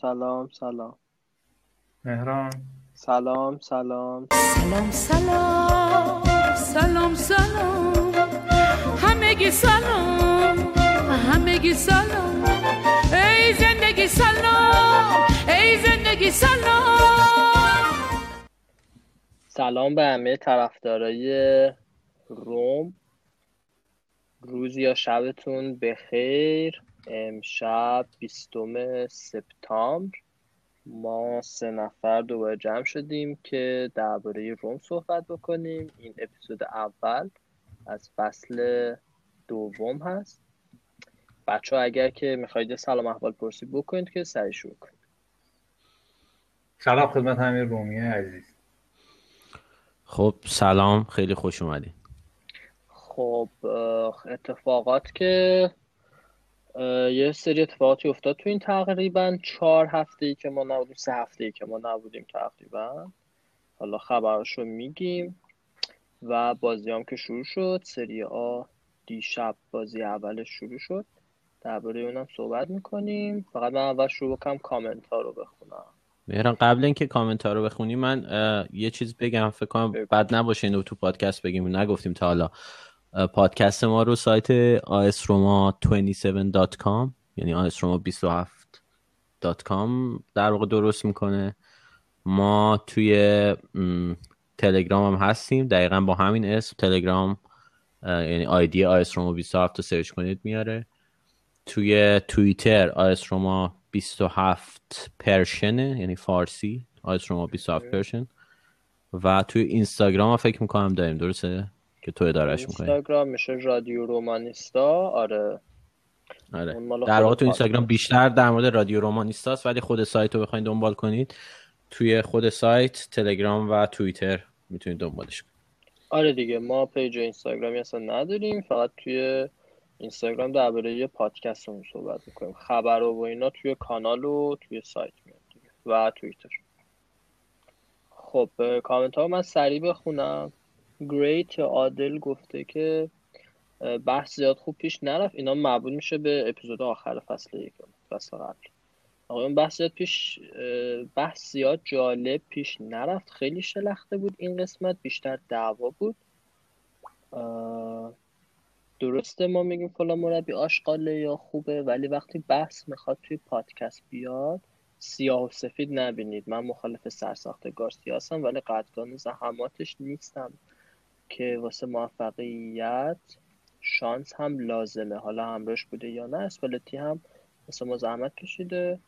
سلام سلام. مهران. سلام سلام. سلام سلام. سلام سلام. همگی سلام. همگی سلام. ای زندگی سلام. ای زندگی سلام. سلام به همه طرفدارای روم. روز یا شبتون بخیر. امشب بیستم سپتامبر. ما سه نفر دوباره جمع شدیم که درباره روم صحبت بکنیم. این اپیزود اول از فصل دوم هست. بچه ها اگر که می‌خواید سلام احوال پرسی بکنید که سری شروع کنید سلام خدمت همه رومیه عزیز. خب سلام. خیلی خوش اومدین. خب اتفاقات که یه سری اتفاقاتی افتاد تو این تقریبا چهار هفته ای که ما نبودیم سه هفته ای که ما نبودیم تقریبا. حالا خبرش رو میگیم. و بازی هم که شروع شد سری آ دیشب بازی اولش شروع شد. درباره اونم صحبت می‌کنیم. فقط من اول شروع بکنم کامنت ها رو بخونم. مهران قبل اینکه کامنت ها رو بخونی من یه چیز بگم. فکر کنم بد نباشه اینو تو پادکست بگیم. نگفتیم تا حالا. پادکست ما رو سایت asroma27.com یعنی asroma27.com در واقع درست می‌کنه. ما توی تلگرام هم هستیم. دقیقا با همین اسم تلگرام یعنی آیدی آیسروما 27 رو سرچ کنید میاره. توی توییتر آیسروما 27 پرشنه یعنی فارسی آیسروما 27 پرشن. و توی اینستاگرام هم فکر می‌کنم داریم درسته؟ که تو ادارش می‌کنی. اینستاگرام میشه رادیو رومانیستا. آره. آره. در واقع تو اینستاگرام بیشتر در مورد رادیو رومانیستاست ولی خود سایت رو بخواید دنبال کنید. توی خود سایت تلگرام و توییتر می‌تونید دنبالش کنید. آره دیگه ما page اینستاگرامی اصلا نداریم. فقط توی اینستاگرام درباره یه پادکست رو صحبت می‌کنیم. خبر و اینا توی کانال و توی سایت میاد و توییتر. خب کامنت ها من سریع بخونم. گریت یا عادل گفته که بحث زیاد خوب پیش نرفت. اینا مربوط میشه به اپیزود آخر فصل یک فصل قبل. آقایون بحث زیاد پیش بحث زیاد جالب پیش نرفت. خیلی شلخته بود این قسمت بیشتر دعوا بود. درسته ما میگیم فلان مربی آشغاله یا خوبه ولی وقتی بحث می‌خواد توی پادکست بیاد سیاه و سفید نبینید. من مخالف سرساخت گارسیا ولی قدردان زحماتش نیستم. که واسه موفقیت شانس هم لازمه. حالا همراهش بوده یا نه اسپالتی هم واسه ما زحمت کشیده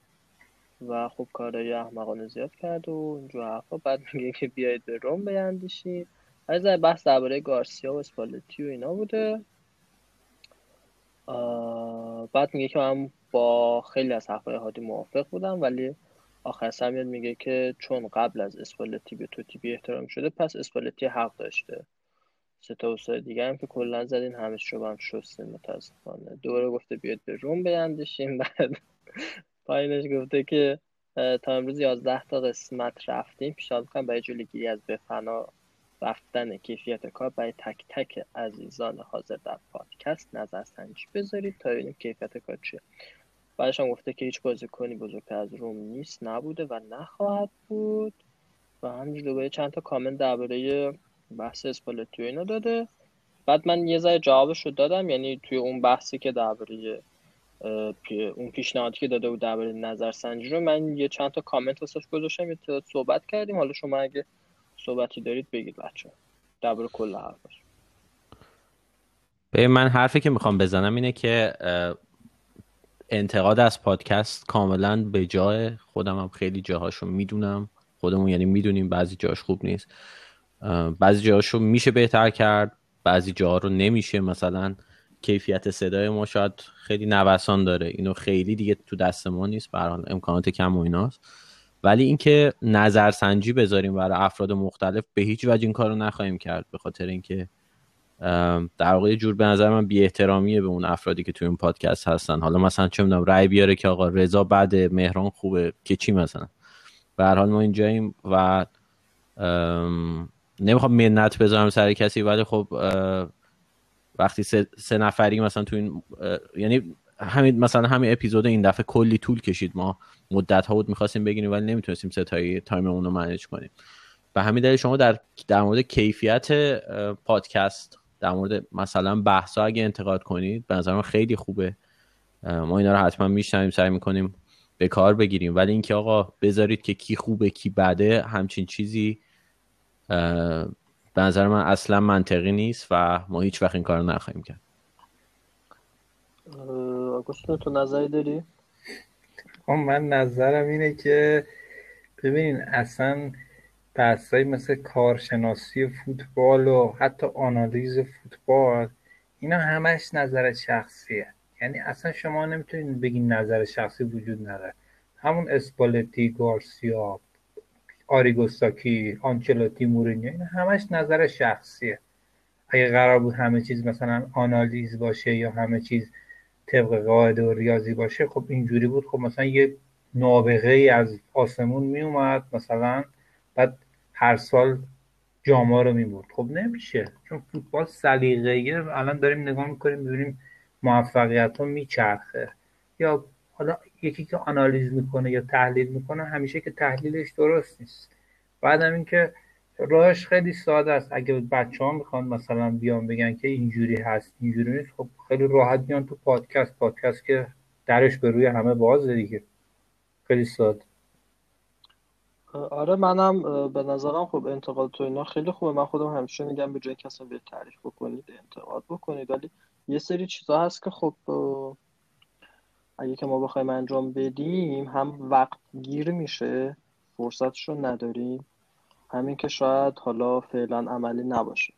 و خوب کارهای احمقانه زیاد کرد و اینجور حرفا. بعد میگه که بیایید به روم بیندیشید از بحث درباره گارسیا و اسپالتی و اینا بوده. بعد میگه که من با خیلی از حرفای هادی موافق بودم ولی آخر سمیت میگه که چون قبل از اسپالتی به توتی احترام شده پس اسپالتی حق داشته. سه تا استاد دیگه هم که کلا زدین همه شو هم شسته متاسفانه. دوباره گفته بیاد به روم بیندشیم بعد پایینش گفته که تا امروز 11 تا قسمت رفتیم. پیشنهاد می‌کنم برای جلوگیری از بفنا رفتن کیفیت کار برای تک تک عزیزان حاضر در پادکست نظر سنجی بذارید تا ببینیم کیفیت کار چیه. بعدش هم گفته که هیچ بازیکنی بزرگتر از روم نیست نبوده و نخواهد بود. و همینجور دوباره چند تا کامنت درباره بحث اسپالتی اینا داده. بعد من یه ذره جوابش رو دادم یعنی توی اون بحثی که درباره اون پیشنهادی که داده بود درباره نظرسنجی رو من یه چند تا کامنت واسش گذاشتم یه صحبت کردیم. حالا شما اگه صحبتی دارید بگید بچه درباره کل حرفش به من حرفی که می‌خوام بزنم اینه که انتقاد از پادکست کاملا به جای خودم هم خیلی جاهاشو می‌دونم. خودمون یعنی می‌دونیم بعضی جاش خوب نیست. بعضی جاهاشو میشه بهتر کرد بعضی جاها رو نمیشه. مثلا کیفیت صدای ما شاید خیلی نوسان داره. اینو خیلی دیگه تو دست ما نیست. برحال امکانات کم و ایناست. ولی اینکه نظرسنجی بذاریم برای افراد مختلف به هیچ وجه این کارو نخواهیم کرد. به خاطر اینکه در واقع جور به نظر من بی احترامیه به اون افرادی که توی این پادکست هستن. حالا مثلا چه می‌دونم رأی بیاره که آقا رضا بعد مهران خوبه که چی مثلا؟ به هر حال ما اینجاییم و نمی‌خوام منت بذارم سر کسی ولی خب وقتی سه, سه نفری مثلا تو این یعنی همین مثلا همین اپیزود این دفعه کلی طول کشید. ما مدت ها بود می‌خواستیم بگیریم ولی نمی‌تونستیم time اون رو manage کنیم. و همین دلیل شما در در مورد کیفیت پادکست در مورد مثلا بحثا اگه انتقاد کنید به نظر من خیلی خوبه. ما اینا رو حتما میشنویم سعی می‌کنیم به کار بگیریم. ولی اینکه آقا بذارید که کی خوبه کی بده همچین چیزی به نظر من اصلا منطقی نیست و ما هیچ وقت این کار نخواهیم کرد. آگوستون تو نظری داری؟ خب، من نظرم اینه که ببینین اصلا بحثایی مثل کارشناسی فوتبال و حتی آنالیز فوتبال اینا همش نظر شخصیه. یعنی اصلا شما نمی‌تونید بگین نظر شخصی وجود نداره. همون اسپالتی گارسیا آریگوستاکی آنچلوتی مورینیو این همش نظر شخصیه. اگه قرار بود همه چیز مثلا آنالیز باشه یا همه چیز طبق قاعده و ریاضی باشه خب اینجوری بود. خب مثلا یه نابغه ای از آسمون می اومد مثلا بعد هر سال جاما رو می‌برد. خب نمیشه. چون فوتبال سلیقه‌ایه. الان داریم نگاه می‌کنیم می‌بینیم موفقیت ها میچرخه. یا حالا یکی که آنالیز می‌کنه یا تحلیل می‌کنه همیشه که تحلیلش درست نیست. بعدم اینکه راهش خیلی ساده است. اگه بچه ها می‌خوان مثلا بیان بگن که اینجوری هست اینجوری نیست خب خیلی راحت بیان تو پادکست. پادکست که درش به روی همه بازه دیگه. خیلی ساده. آره منم به نظرم خب انتقاد تو اینا خیلی خوبه. من خودم همیشه میگم به جای کسی به تعریف بکنید انتقاد بکنید. ولی یه سری چیزا هست که خب اگه که ما بخوایم انجام بدیم هم وقت گیر میشه فرصتش رو نداریم. همین که شاید حالا فعلا عملی نباشه.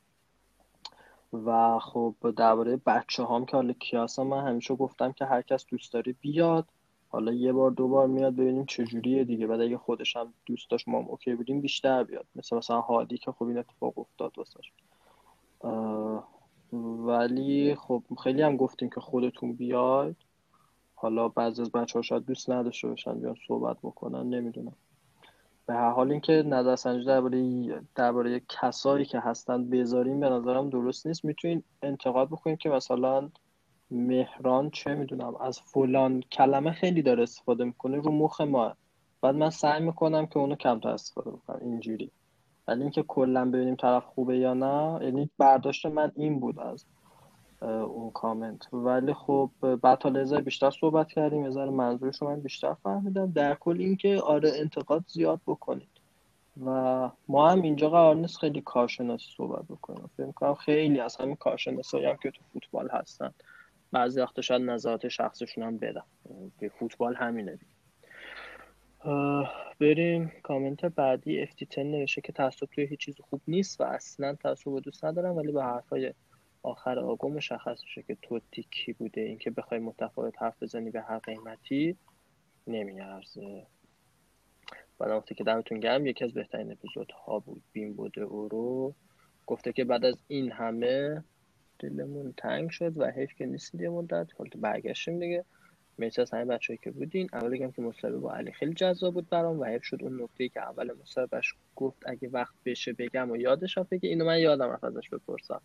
و خب درباره بچه هم که حالا کیاسا من همیشه گفتم که هر کس دوست داره بیاد. حالا یه بار دو بار میاد ببینیم چجوریه دیگه. بعد اگه خودش هم دوست داشت ما هم اوکی بودیم بیشتر بیاد. مثل مثلا هادی که خب این اتفاق افتاد واسش. ولی خب خیلی هم گفتیم که خودتون بیاید. حالا بعضی از بچه ها شاید دوست نداشته باشن بیان صحبت بکنن نمی‌دونم. به هر حال اینکه نظرسنجی درباره درباره کسایی که هستن بذاریم به نظرم درست نیست. می‌تونین انتقاد بکنیم که مثلا مهران چه می‌دونم از فلان کلمه خیلی داره استفاده می‌کنه رو مخ ما. بعد من سعی می‌کنم که اونو کمتر استفاده بکنم. اینجوری. ولی اینکه کلا ببینیم طرف خوبه یا نه یعنی برداشت من این بود از اون کامنت. ولی خب بعد تا بیشتر صحبت کردیم یه منظورش من بیشتر فهمیدم. در کل اینکه آره انتقاد زیاد بکنید. و ما هم اینجا قرار نیست خیلی کارشناسی صحبت بکنیم. فکر کنم خیلی از همین کارشناسایی هم که تو فوتبال هستن بعضی وقتا شاید نظرات شخصشون هم بدم به فوتبال همینه بریم. کامنت بعدی افتی نوشته که تعصب توی هیچ چیز خوب نیست و اصلا تعصب دوست ندارم ولی به حرفای آخر آگو مشخص میشه که توتی کی بوده. اینکه بخوای متفاوت حرف بزنی به هر قیمتی نمیارزه. بعد وقتی که دمتون گرم. یکی از بهترین اپیزود ها بود. بین بوده او رو گفته که بعد از این همه دلمون تنگ شد و حیف که نیستید یه مدت. حالت برگشتیم دیگه. مرسی از همه بچه‌ای که بودین. اول بگم که مصاحبه با علی خیلی جذاب بود برام و حیف شد اون نکته که اول مصاحبهش گفت. اگه وقت بشه بگم و یادش بگه اینو من یادم رفت ازش بپرسم.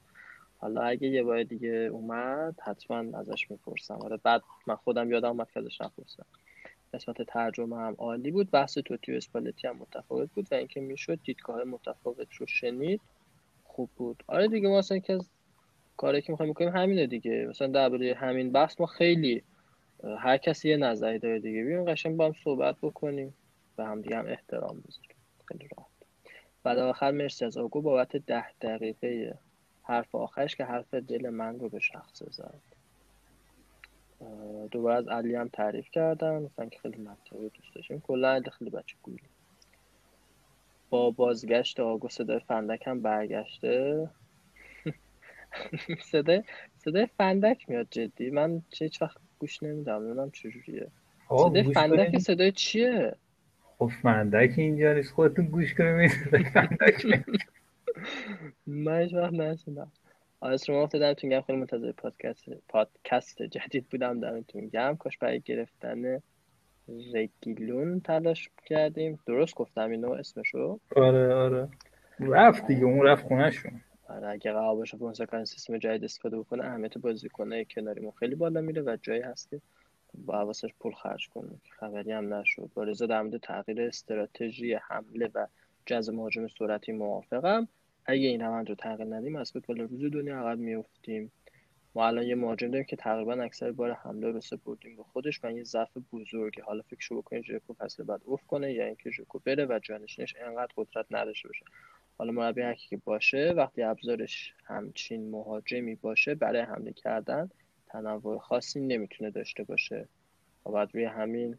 حالا اگه یه بار دیگه اومد حتما ازش می‌پرسم. آره بعد من خودم یادم اومد که ازش نپرسم. قسمت ترجمه هم عالی بود. بحث توتی و اسپالتی هم متفاوت بود و اینکه می‌شد دیدگاه متفاوت رو شنید خوب بود. آره دیگه ما اصلا که کاری که می‌خوایم بکنیم همینه دیگه. مثلا درباره همین بحث ما خیلی هر کسی یه نظری داره دیگه. بیایم قشنگ با هم صحبت بکنیم و هم دیگه هم احترام بذاریم. خیلی راحت. بعد آخر مرسی از آگو. بابت ده دقیقه حرف آخرش که حرف دل من رو به شخص زد. دوباره از علی هم تعریف کردم. مثلا که خیلی مطلبی دوست داشتیم. کلا خیلی بچه گولی با بازگشت آگو صدای فندک هم برگشته. صدای صدای فندک میاد جدی. من چه وقت گوش نمیدم. نمی‌دونم چجوریه صدای فندک صدای چیه؟ خب فندک اینجا نیست. خودتون گوش کنید. فندک من هیچ وقت نشدم آره شما افته دمتون گم خیلی منتظر پادکست پادکست جدید بودم. دمتون گم کاش برای گرفتن رگیلون تلاش کردیم. درست گفتم اینو اسمشو؟ آره آره. رفت دیگه. اون رفت خونهشون. آره اگه قرار باشه سیستم جدید استفاده بکنه اهمیت بازیکنه کناریمون خیلی بالا میره و جایی هست که با حواسش پول خرج کنه. خبری هم نشد. با رضا در مورد تغییر استراتژی حمله و جذب مهاجم سرعتی موافقم. اگه این روند رو تغییر ندیم از فوتبال روز دنیا عقب میفتیم ما الان یه مهاجم داریم که تقریبا اکثر بار حمله رو سپردیم به خودش و یه ضعف بزرگی. حالا فکر بکنید ژکو فصل بعد اوف کنه یا اینکه ژکو بره و جانشینش انقدر قدرت نداشته باشه. حالا مربی هرکی که باشه وقتی ابزارش همچین مهاجمی باشه برای حمله کردن تنوع خاصی نمی‌تونه داشته باشه. و بعد روی همین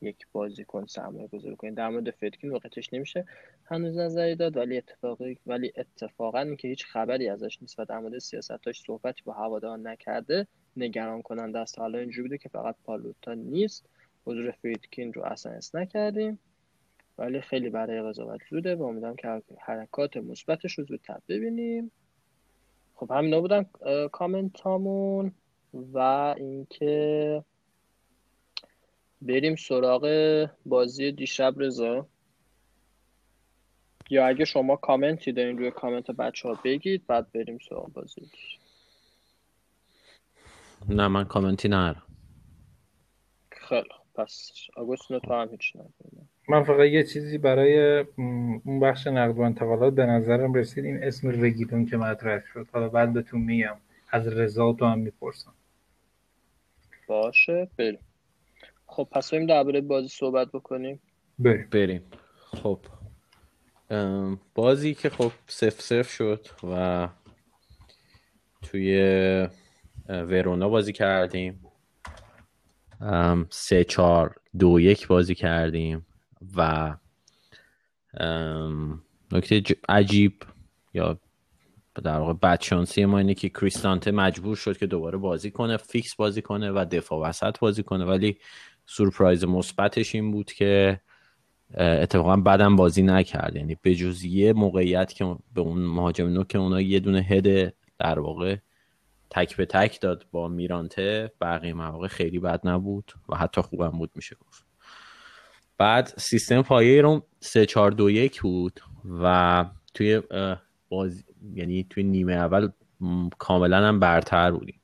یک بازیکن سرمایه گذاری کنید در مورد فدکین وقتش نمیشه. هنوز نظری داد ولی اتفاقی ولی اتفاقا اینکه هیچ خبری ازش نیست و در مورد سیاستاش صحبتی با هواداران نکرده نگران کننده است. حالا اینجوری بوده که فقط پالوتا نیست. حضور فیدکین رو اصلا اس نکردیم. ولی خیلی برای قضاوت زوده و امیدوارم که حرکات مثبتش رو زودتر ببینیم. خب همین بودن کامنت هامون و اینکه بریم سراغ بازی دیشب رضا. یا اگه شما کامنتی دارین روی کامنت بچه ها بگید بعد بریم سراغ بازی. نه من کامنتی ندارم. خیلی پس آگوست تو هم هیچ ندارم من فقط یه چیزی برای اون بخش نقد و انتقالات به نظرم رسید این اسم رگیدون که مطرح شد. حالا بعد بهتون میگم از رضا تو هم می‌پرسم. باشه بریم. خب پس بریم درباره بازی صحبت بکنیم. بریم. بریم. خب. بازی که خب سف سف شد و توی ورونا بازی کردیم. سه چار دو یک بازی کردیم و نکته عجیب یا در واقع بدشانسی ما اینه که کریستانته مجبور شد که دوباره بازی کنه فیکس بازی کنه و دفاع وسط بازی کنه. ولی سورپرایز مثبتش این بود که اتفاقا بعدم بازی نکرد. یعنی به جز یه موقعیت که به اون مهاجم نو که اونا یه دونه هد در واقع تک به تک داد با میرانته بقیه مواقع خیلی بد نبود و حتی خوبم بود میشه گفت. بعد سیستم پایه رو 3 4 2 1 بود و توی بازی یعنی توی نیمه اول کاملا هم برتر بودیم.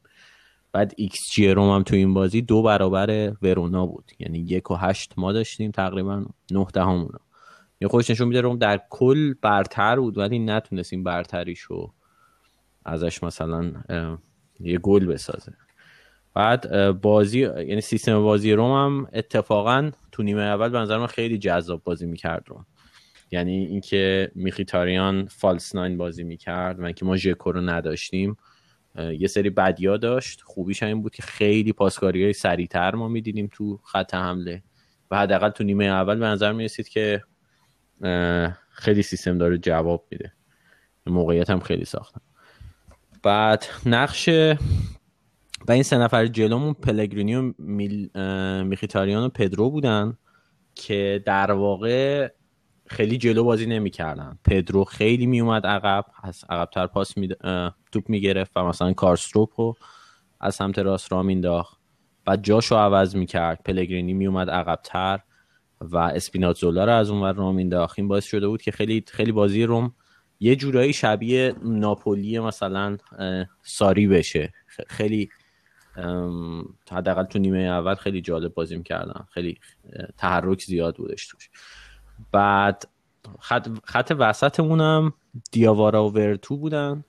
بعد ایکس جی روم هم تو این بازی دو برابر ورونا بود. یعنی یک و هشت ما داشتیم تقریبا نه دهمونا یه خورده‌ش نشون میده روم در کل برتر بود ولی نتونستیم برتریشو ازش مثلا یه گل بسازه. بعد بازی یعنی سیستم بازی روم هم اتفاقا تو نیمه اول به نظر من خیلی جذاب بازی می‌کرد روم. یعنی اینکه میخیتاریان فالس ناین بازی می‌کرد و اینکه ما ژکو رو نداشتیم. یه سری بدیا داشت. خوبیش این بود که خیلی پاسکاری های سریعتر ما می‌دیدیم تو خط حمله. و حداقل تو نیمه اول به نظر می‌رسید که خیلی سیستم داره جواب میده. موقعیت هم خیلی ساختم بعد نقش و این سه نفر جلومون پلگرینی و میخیتاریان و پدرو بودن که در واقع خیلی جلو بازی نمی‌کردن. پدرو خیلی میومد عقب از عقبتر پاس می توپ می‌گرفت و مثلا کارستروپ رو از سمت راست را مینداخت بعد جاشو عوض می‌کرد. پلگرینی میومد عقبتر و اسپیناتزولا رو از اون ور رام مینداخت این باعث شده بود که خیلی خیلی بازی روم یه جورایی شبیه ناپولی مثلا ساری بشه. خیلی حداقل تو نیمه اول خیلی جالب بازی می‌کردن. خیلی تحرک زیاد بودش توش. بعد خط, خط وسطمونم دیاوارا و ورتو بودن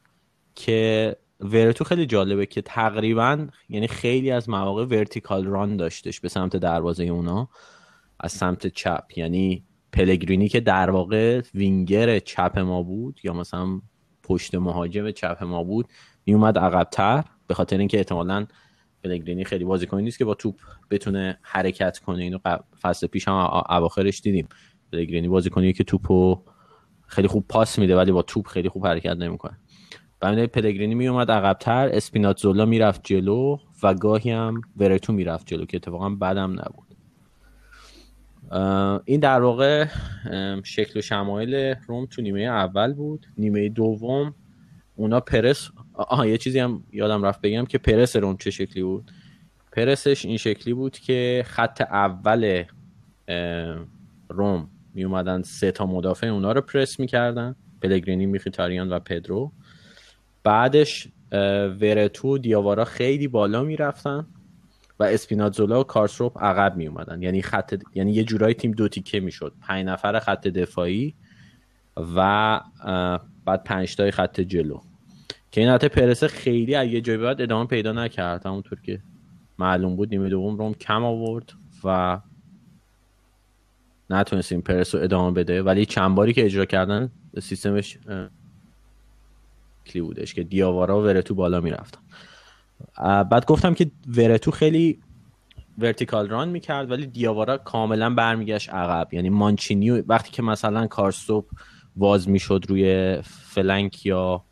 که ورتو خیلی جالبه که تقریبا یعنی خیلی از مواقع ورتیکال ران داشتش به سمت دروازه اونا از سمت چپ. یعنی پلگرینی که در واقع وینگر چپ ما بود یا مثلا پشت مهاجم چپ ما بود میومد عقبتر. به خاطر اینکه احتمالا پلگرینی خیلی بازیکنی نیست که با توپ بتونه حرکت کنه. اینو فصل پیش هم اواخرش دیدیم. پلگرینی بازیکنی که توپو خیلی خوب پاس میده ولی با توپ خیلی خوب حرکت نمی‌کنه. بعد پلگرینی میومد عقبتر اسپیناتزولا می‌رفت جلو و گاهی هم ورتو می‌رفت جلو که اتفاقا بدم نبود. این در واقع شکل و شمایل روم تو نیمه اول بود. نیمه دوم اونا پرس آها یه چیزی هم یادم رفت بگم که پرس روم چه شکلی بود. پرسش این شکلی بود که خط اول روم می اومدن سه تا مدافع اونا رو پرس می‌کردن پلگرینی میخیتاریان و پدرو. بعدش ورتو دیاوارا خیلی بالا می‌رفتن و اسپیناتزولا و کارسروپ عقب می اومدن یعنی خط یعنی یه جورایی تیم دو تیکه می‌شد. پنج نفر خط دفاعی و بعد پنج تای خط جلو. که این حتی پرسه خیلی از یه جایی بعد ادامه پیدا نکرد. همونطور که معلوم بود نیمه دوم روم کم آورد و نتونستیم پرس رو ادامه بده. ولی چند باری که اجرا کردن سیستمش کلی بودش که دیاوارا و ورتو بالا می‌رفتن. بعد گفتم که ورتو خیلی vertical run می‌کرد ولی دیاوارا کاملا برمیگشت عقب. یعنی مانچینی وقتی که مثلا کارسدورپ واز می‌شد روی flank یا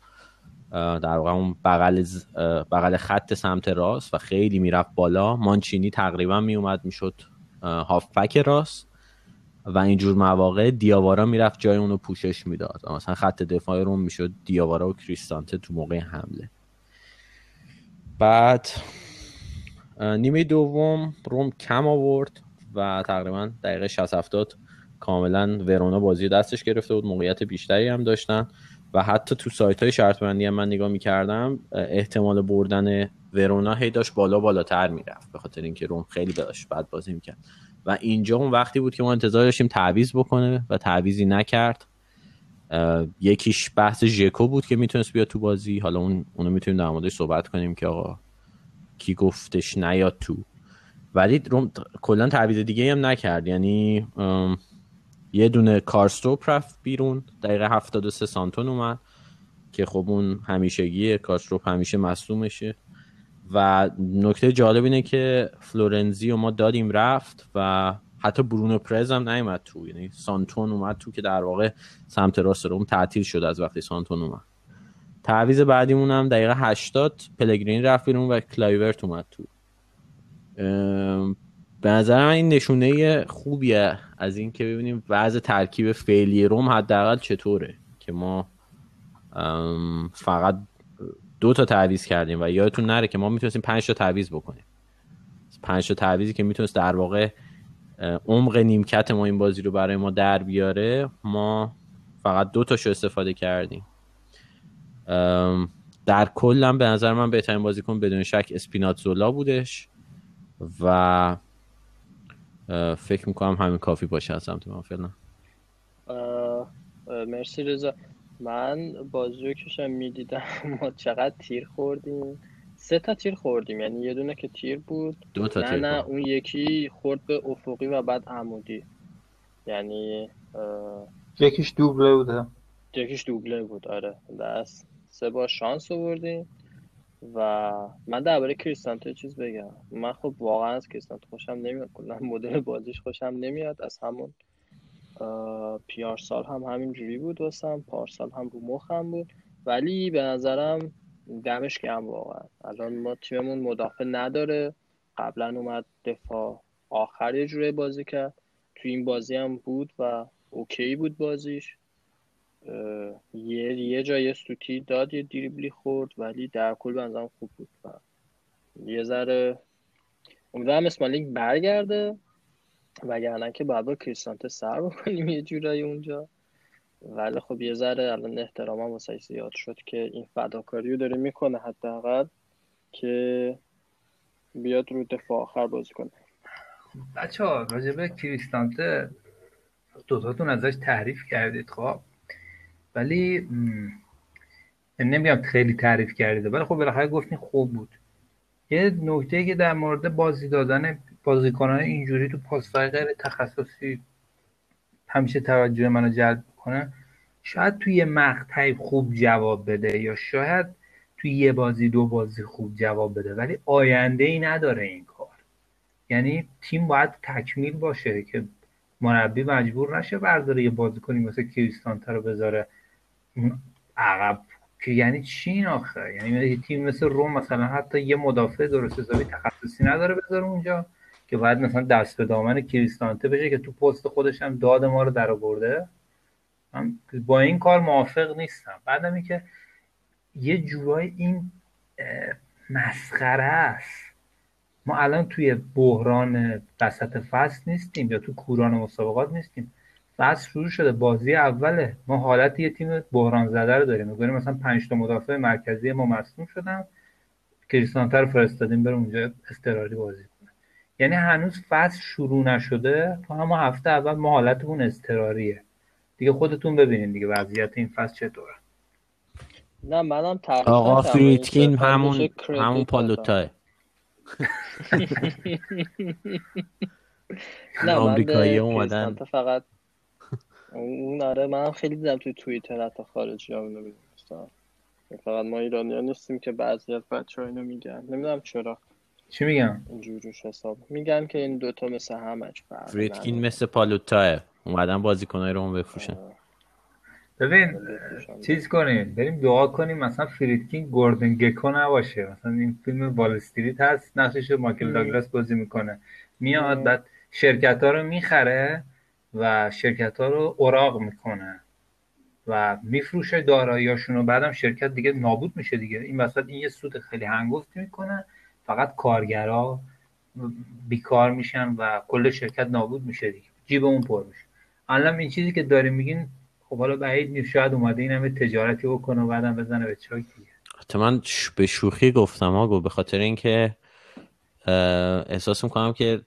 در واقع اون بغل, بغل خط سمت راست و خیلی می‌رفت بالا مانچینی تقریبا میومد می‌شد هافبک راست. و اینجور مواقع دیاوارا می‌رفت جای اونو پوشش می‌داد. مثلا خط دفاع رو می‌شد دیاوارا و کریستانته تو موقع حمله. بعد نیمه دوم روم کم آورد و تقریبا دقیقه 60 70 کاملا ورونا بازی دستش گرفته بود. موقعیت بیشتری هم داشتن و حتی تو سایت های شرط بندی هم من نگاه می‌کردم احتمال بردن ورونا هی داشت بالا بالاتر می‌رفت به خاطر اینکه روم خیلی داشت بعد بازی می‌کرد. و اینجا اون وقتی بود که ما انتظار داشتیم تعویز بکنه و تعویزی نکرد. یکیش بحث ژکو بود که می‌تونست بیاد تو بازی. حالا اون اونو می‌تونیم در موردش صحبت کنیم که آقا کی گفتش نیاد تو. ولی روم کلا تعویض دیگه هم نکرد. یعنی یه دونه کارستوپ رفت بیرون. دقیقه 73 سانتون اومد که خب اون همیشگیه کارستروپ همیشه مصومشه و نکته جالب اینه که فلورنزی و ما دادیم رفت و حتی برونو پرز هم نیومد تو یعنی سانتون اومد تو که در واقع سمت راست روم تعطیل شد از وقتی سانتون اومد. تعویض بعدیمون هم دقیقه 80 پلگرینی رفت بیرون و کلایورت اومد تو. به نظر من این نشونه خوبیه از این که ببینیم وضع ترکیب فعلی روم حداقل چطوره که ما فقط دو تا تعویض کردیم و یادتون نره که ما می‌تونستیم پنج تا تعویض بکنیم. پنج تا تعویضی که می‌تونست در واقع عمق نیمکت ما این بازی رو برای ما در بیاره ما فقط دو تاشو استفاده کردیم. در کل به نظر من بهترین بازیکن بدون شک اسپیناتزولا بودش و فکر می‌کنم همین کافی باشه از سمت من فعلا مرسی رضا. من بازی رو که می‌دیدم. ما چقدر تیر خوردیم. سه تا تیر خوردیم. یعنی یه دونه که تیر بود. دو تا نه تیر نه اون یکی خورد به افقی و بعد عمودی. یعنی یکیش دوبله بوده. یکیش دوبله بود. آره. دست سه بار شانس آوردیم. و من درباره کریستانتو چیز بگم. من خب واقعا از کریستانتو خوشم نمیاد. کلا مدل بازیش خوشم نمیاد. از همون پیار سال هم همین جوری بود واسم پارسال هم رو مخم بود. ولی به نظرم دمش گرم واقعا. الان ما تیممون مدافع نداره. قبلا اومد دفاع آخر یه جوری بازی کرد. تو این بازی هم بود و اوکی بود بازیش. یه یه جای سوتی داد یه دریبلی خورد ولی در کل بنظرم خوب بود. و یه ذره امیدوارم اسمالیک برگرده. وگرنه که باید با کریستانته سر بکنیم یه جورایی اونجا. ولی خب یه ذره الان احترامم واسه زیاد شد که این فداکاری رو داره می‌کنه حداقل که بیاد رو دفاع آخر بازی کنه. بچه ها راجبه کریستانته دوتاتون ازش تعریف کردید خب. ولی م... نمیگم خیلی تعریف کردید ولی خب بالاخره گفتین خوب بود. یه نکته که در مورد بازی دادن بازیکنان اینجوری تو پاسهای غیر تخصصی همیشه توجه منو جلب کنه شاید توی یه مقطعی خوب جواب بده یا شاید توی یه بازی دو بازی خوب جواب بده ولی آینده ای نداره این کار. یعنی تیم باید تکمیل باشه که مربی مجبور نشه برداره یه بازیکنی مثل کریستانته رو بذاره عقب. که یعنی چی این آخه؟ یعنی تیم مثل روم مثلا حتی یه مدافع درست حسابی تخصصی نداره بذاره اونجا. که باید مثلا دست به دامن کریستانته بشه که تو پست خودش هم داد ما رو در آورده. من با این کار موافق نیستم. بعدم که یه جورای این مسخره است. ما الان توی بحران وسط فصل نیستیم یا تو کوران مسابقات نیستیم. فصل شروع شده بازی اوله. ما حالت یه تیم بحران زده رو داریم. میگیم مثلا پنج تا مدافع مرکزی ما مصدوم شدن. کریستانته رو فرستادیم بره اونجا استراری بازی یعنی هنوز فصل شروع نشده تا همه هفته اول ما حالتمون استراریه دیگه خودتون ببینید دیگه وضعیت این فصل چطوره. نه منم آقا فریتکین همون همون پالوتاه. نه آمریکایی من به اومدن. فقط اون آره منم خیلی دیدم توی توییتر حتی خارجی ها اینو. فقط ما ایرانی ها نیستیم که بعضی از بچه ها اینو میگن. نمی‌دونم چرا. چی میگم اینجور روش حساب. میگن که این دوتا مثل همش فرق فریتکین نداره. مثل پالوتاه. اومدن بازیکنای رو بفروشن. ببین بفروشن. چیز کنیم بریم دعا کنیم مثلا فریدکین گوردن گکو نباشه. مثلا این فیلم وال استریت هست نقشش رو مایکل داگلاس بازی می‌کنه. میاد. بعد شرکت ها رو می‌خره و شرکت ها رو اوراق می‌کنه و میفروشه داراییاشون و بعدم شرکت دیگه نابود میشه دیگه. این وسط این یه سود خیلی هنگفتی می‌کنه. فقط کارگرا بیکار میشن و کل شرکت نابود میشه دیگه. جیب اون پر میشه. الان این چیزی که داریم میگین خب حالا بعید نیست شاید اومده این همه تجارتی بکنه و بعدم بزنه به چاک دیگه. حتی من ش- به شوخی گفتم ها به خاطر اینکه احساس می‌کنم که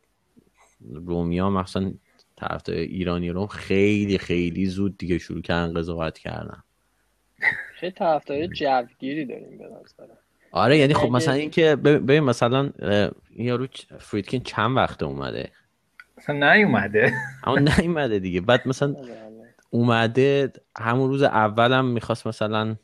رومیا مثلا طرفدار ایرانی روم خیلی خیلی زود دیگه شروع کردن قضاوت کردن. خیلی طرفدار جوگیری داریم به نظرم. آره یعنی خب اگه- مثلا اینکه ببین ببین مثلا این یارو فریدکین چند وقته اومده؟ اصلا نیومده. اما نیومده دیگه. بعد مثلا اومده همون روز اولم می‌خواست مثلا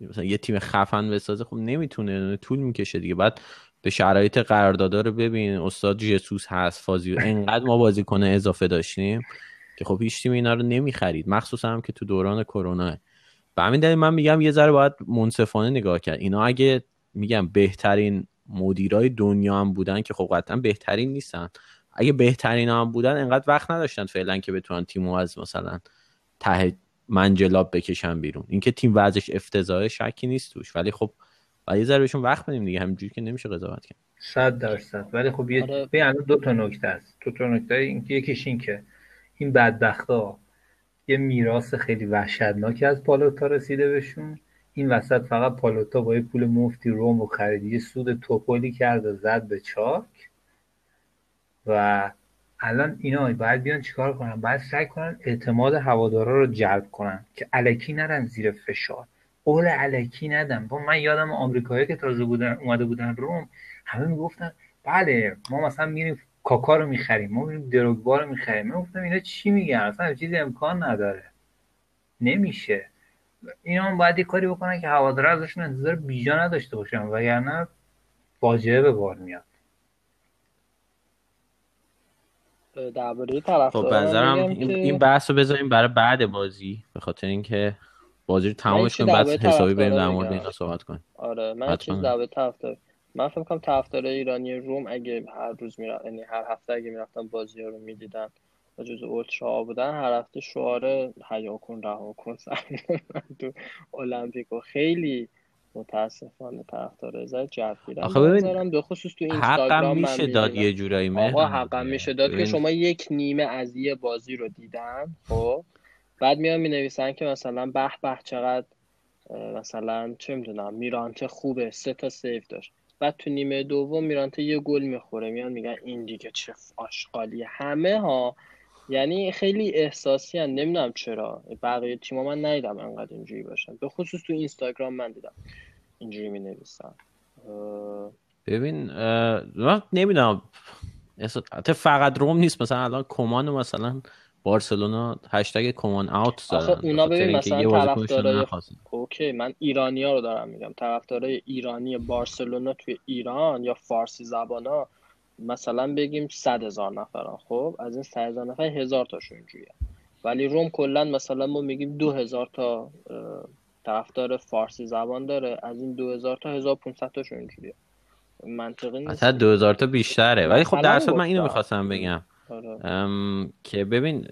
مثلا یه تیم خفن بسازه خب نمی‌تونه طول می‌کشه دیگه. بعد به شرایط قراردادا رو ببین استاد جسوس هست فازیو انقدر ما بازیکن اضافه داشتیم که خب هیچ تیم اینا رو نمی‌خرید. مخصوصا هم که تو دوران کرونا. به همین دلیل من میگم یه ذره باید منصفانه نگاه کرد. اینا اگه میگم بهترین مدیرای دنیا هم بودن که خب قطعا بهترین نیستن. اگه بهترین هم بودن انقدر وقت نداشتن فعلا که بتونن تیمو از مثلا ته منجلاب بکشن بیرون. اینکه تیم وضعش افتضاحه شکی نیست توش. ولی خب باید یه ذره بهشون وقت بدیم دیگه. همینجوری که نمیشه قضاوت کرد. صد درصد. ولی خب یه آره. دو تا نکته است. دو تا نکته این که یکیش این که این بدبختا یه میراث خیلی وحشتناکی از پالوتا رسیده بهشون. این وسط فقط پالوتا با یه پول مفتی روم و خرید یه سود توپولی کرد و زد به چاک و الان اینا باید بیان چیکار کنن؟ باید سعی کنن اعتماد هوادارا رو جلب کنن که الکی نرن زیر فشار. قول الکی ندن با من یادم آمریکایی که تازه بودن اومده بودن روم همه می‌گفتن بله ما مثلا میریم کاکا رو می‌خریم ما میریم دروگبا رو می‌خریم. من گفتم اینا چی میگن؟ اصلا چیزی امکان نداره. نمیشه. اینا هم باید یه کاری بکنن که هوادارا ازشون انتظار بیجا نداشته باشن وگرنه فاجعه به بار میاد. درباره خب طرفدارا به نظرم میگم این, که- این بحث رو بذاریم برای بعد بازی به خاطر اینکه بازی رو تمامش کنیم بعد حسابی بریم در مورد. اینا صحبت کنیم. آره من. چیز درباره طرفدار من فکر کنم طرفدار ایرانی روم اگه هر روز می‌رفت یعنی هر هفته اگه می‌رفتن بازی ها رو می‌دیدن و جز اولترا بودن هر هفته شعار حیا کن رها کن تو المپیکو. خیلی متاسفانه طرفدار زای جوگیرم آخه ببین، به خصوص تو اینستاگرام میشه داد. یه جورایی آقا مهرم حقم. میشه داد که شما یک نیمه از یه بازی رو دیدن خب؟ بعد میان می نویسن که مثلا به به چقدر مثلا چه می‌دونم میرانته خوبه سه تا سیف داشت. بعد تو نیمه دوم میرانته یه گل می‌خوره. میان میگن این دیگه چه آشغالیه. همه ها یعنی خیلی احساسی هن. نمی‌دونم چرا. بقیه تیما من ندیدم انقدر اینجوری باشن. به خصوص تو اینستاگرام من دیدم اینجوری می نویسن ببین اه، من نمی‌دونم. حتی فقط روم نیست. مثلا الان کمان مثلا بارسلونا هشتگ کمان اوت زدن. آخه اونا ببین مثلا طرفدارای. اوکی من ایرانیا رو دارم میگم. طرفدارای ایرانی بارسلونا توی ایران یا فارسی زبانا مثلا بگیم صد هزار نفرن. خب از این صد هزار نفر هزار تاشون اینجوریه. ولی روم کلا مثلا ما میگیم دو هزار تا اه، طرفدار فارسی زبان داره. از این دو هزار تا هزار تاشون اینجوریه. منطقی نیست. مثلا 2000 تا بیشتره. ولی خب مثلا در اصل من اینو. می‌خواستم بگم. ام، که ببین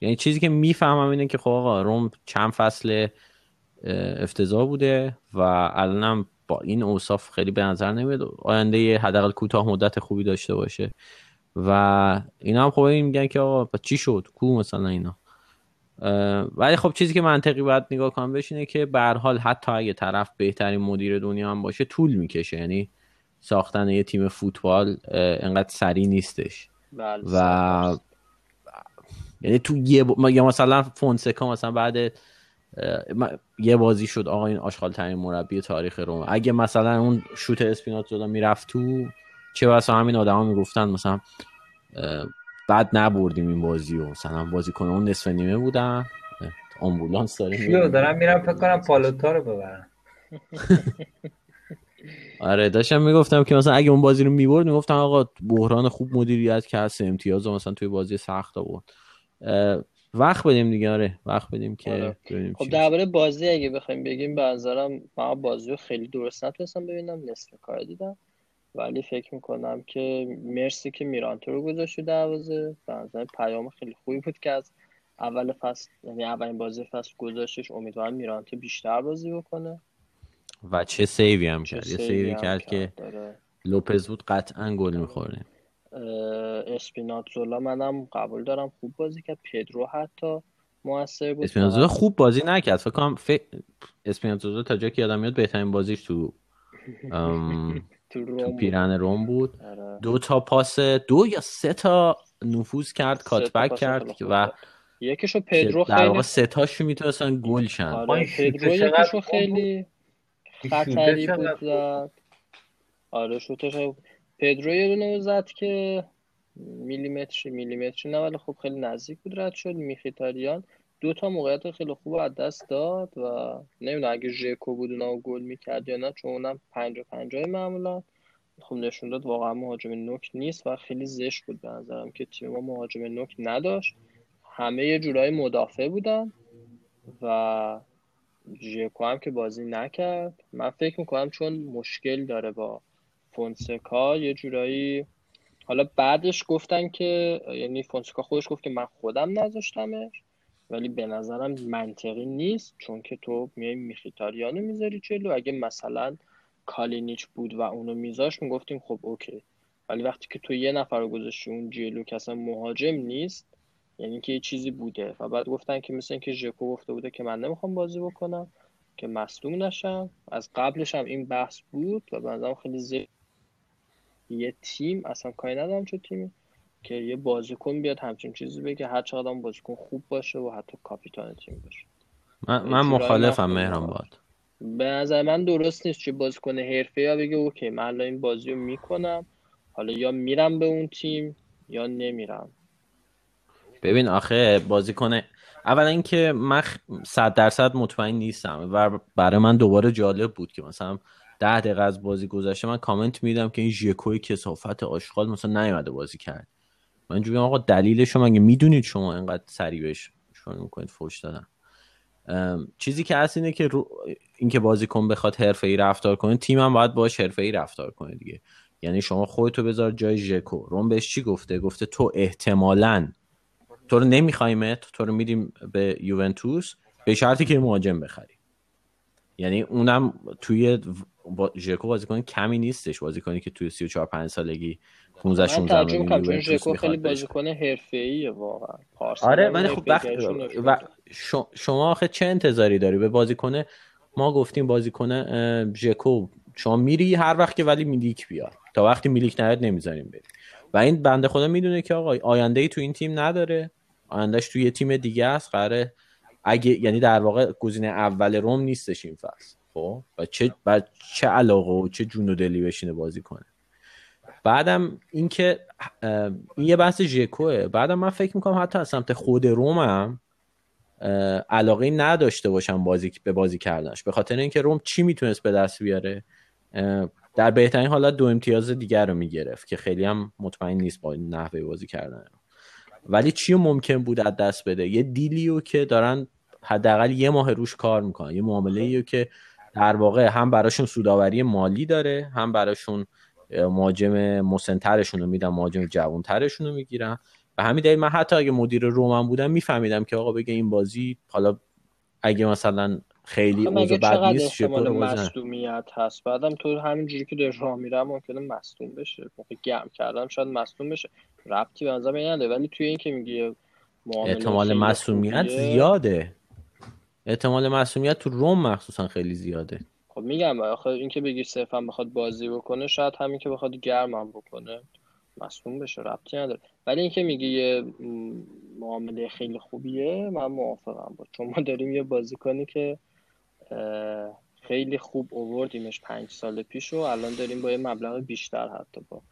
یعنی چیزی که می‌فهمم اینه که خب آقا روم چند فصل افتضاح بوده و الانم با این اوصاف خیلی به نظر نمیاد آینده حداقل کوتاه مدت خوبی داشته باشه. و اینا هم خب این میگن که آقا چی شد؟ کو مثلا اینا؟ ولی خب چیزی که منطقی باید نگاه کنم بهش اینه که به حال حتی اگه طرف بهترین مدیر دنیا هم باشه طول می‌کشه. یعنی ساختن یه تیم فوتبال انقدر سریع نیستش. بله، و. یعنی تو یه با... یا مثلا فونسکا مثلا بعد اه، یه بازی شد آقا این آشغال ترین مربی تاریخ روم. اگه مثلا اون شوت اسپیناتزولا می‌رفت تو چه بسا همین آدما می‌گفتن مثلا اه، بعد نبردیم این بازی و مثلا بازیکن اون نصف نیمه بودن. آمبولانس می‌ریم. دارم میرم فکر کنم پالوتا رو ببرم. آره داشتم می‌گفتم که مثلا اگه اون بازی رو می‌برد می‌گفتم آقا بحران خوب مدیریت کرد سه امتیاز رو مثلا توی بازی سخت آورد اه، وقت بدیم دیگه آره وقت بدیم که آره. ببینیم خب. درباره بازی اگه بخوایم بگیم به نظرم من بازی رو خیلی درست نتونستم ببینم نصف کار دیدم ولی فکر می‌کنم که مرسی که میرانتو رو گذاشت تو دروازه به پیام خیلی خوبی بود که از اول فصل یعنی اولین بازی فصل گذاشتش امیدوارم میرانتو بیشتر بازی بکنه و چه سیوی هم کرد. یه سیوی کرد که داره. لوپز بود قطعا گل می‌خوره اه، اسپیناتزولا منم قبول دارم خوب بازی کرد. پدرو حتی موثر بود. اسپینازولا فقط- خوب بازی نکرد. فکر کنم ف... اسپینازولا تا جایی که یادم میاد بهترین بازیش تو ام... تو تو روم بود. پیرن روم بود. آره. دو تا پاس دو یا سه تا نفوذ کرد کاتبک کرد و. یکیشو پدرو در خیلی واقع سه تاش می‌تونستن گل شن. آره پدرو یکیشو خیلی خطری بود زد. آره شوتش پدرو یه دونه زد که میلیمتری میلیمتری نه ولی خب خیلی نزدیک بود رد شد میخیتاریان. دو تا موقعیت خیلی خوب از دست داد و نمی‌دونم اگه ژکو بود اونا گل می‌کرد یا نه چون اونم پنجا پنجای معمولا. خب نشون داد واقعا مهاجم نوک نیست و خیلی زشت بود به نظرم که تیم ما مهاجم نوک نداشت. همه یه جورایی مدافع بودن و ژکو هم که بازی نکرد. من فکر می‌کنم چون مشکل داره با فونسکا یه جورایی حالا بعدش گفتن که یعنی فونسکا خودش گفت که من خودم نذاشتمش ولی به نظرم منطقی نیست چون که تو میای میخیتاریانو می‌ذاری جلو. اگه مثلا کالینیچ بود و اونو میذاش می‌گفتیم خب اوکی. ولی وقتی که تو یه نفر رو گذاشتی اون جلو که اصلا مهاجم نیست یعنی که یه چیزی بوده. و بعد گفتن که مثل اینکه ژکو گفته بوده که من نمی‌خوام بازی بکنم که مصدوم نشم. از قبلش هم این بحث بود و به نظرم خیلی زشت. یه تیم اصلا کاری ندارم چه تیمی که یه بازیکن بیاد همچین چیزی بگه. هر چقدر بازیکن خوب باشه و حتی کاپیتان تیم باشه. من, من مخالفم مهران باد. به نظر من درست نیست چه بازیکن حرفه یا بگه اوکی من الان این بازی رو می‌کنم. حالا یا میرم به اون تیم یا نمیرم. ببین آخه بازیکن اولا اینکه من صد درصد مطمئن نیستم و برای من دوباره جالب بود که مثلا ده دقیقه از بازی گذشته من کامنت میدم که این ژکوی کسافت آشغال مثلا نیومده بازی کرد. من اینجوری آقا دلیلش مگه می‌دونید شما اینقدر سریع بهش شروع می‌کنید فوش دادن؟ چیزی که هست اینه که رو... اینکه بازیکن بخواد حرفه‌ای رفتار کنه تیم هم باید باش حرفه‌ای رفتار کنه دیگه. یعنی شما خودتو بذار جای ژکو. روم بهش چی گفته؟ گفته تو احتمالاً تو رو نمیخوایمت تو رو میدیم به یوونتوس به شرطی که مهاجم بخری. یعنی اونم توی با ژکو بازیکن کمی نیستش بازیکنی که توی 34 5 سالگی 15 16 من کنم چون ژکو خیلی بازیکن حرفه‌ایه واقعا. آره ولی خب وقت و شما آخه چه انتظاری داری؟ به بازیکن ما گفتیم بازیکن ژکو. شما میری هر وقت که ولی میلیک بیاد. تا وقتی میلیک نیاد نمی‌ذاریم بری و این بنده خدا می‌دونه که آقا آینده ای تو این تیم نداره. آیندهش توی یه تیم دیگه است قراره اگه یعنی در واقع گزینه اول روم نیستش این فصل. خب؟ و چه و چه علاقه و چه جون و دلی بشینه بازی کنه. بعدم اینکه این یه بحث ژکوه. بعدم من فکر می‌کنم حتی از سمت خود رومم علاقه نداشته باشم بازی به بازی کردنش. به خاطر اینکه روم چی می‌تونست به دست بیاره؟ در بهترین حالت دو امتیاز دیگر رو می‌گرفت که خیلی هم مطمئن نیست با نحوه بازی کردن. ولی چی ممکن بود از دست بده؟ یه دیلیو که دارن حداقل یه ماه روش کار می‌کنن. یه معامله که در واقع هم براشون سوداوری مالی داره هم براشون مهاجم مسنترشون رو میدن مهاجم جوانترشون رو می‌گیرن. و همین دلیل من حتی اگه مدیر رومن بودم میفهمیدم که آقا بگه این بازی حالا اگه مثلا خیلی اوضاع بد نیست مصدومیت هست؟ بعدم تو همینجوری که در راه میرم ممکنه مصدوم بشه. موقع گرم کردم شاید مصدوم بشه. ربطی به نظرم نداره. ولی توی این که میگی احتمال مصدومیت زیاده. احتمال مصومیت تو روم مخصوصا خیلی زیاده. خب میگم آخه این که بگی صرفا بخواد بازی بکنه شاید همین که بخواد گرمم بکنه مصوم بشه ربطی نداره. ولی اینکه میگی یه معامله خیلی خوبیه من موافقم با. چون ما داریم یه بازیکنی که خیلی خوب اووردیمش پنج سال پیش و الان داریم با یه مبلغ بیشتر حتی با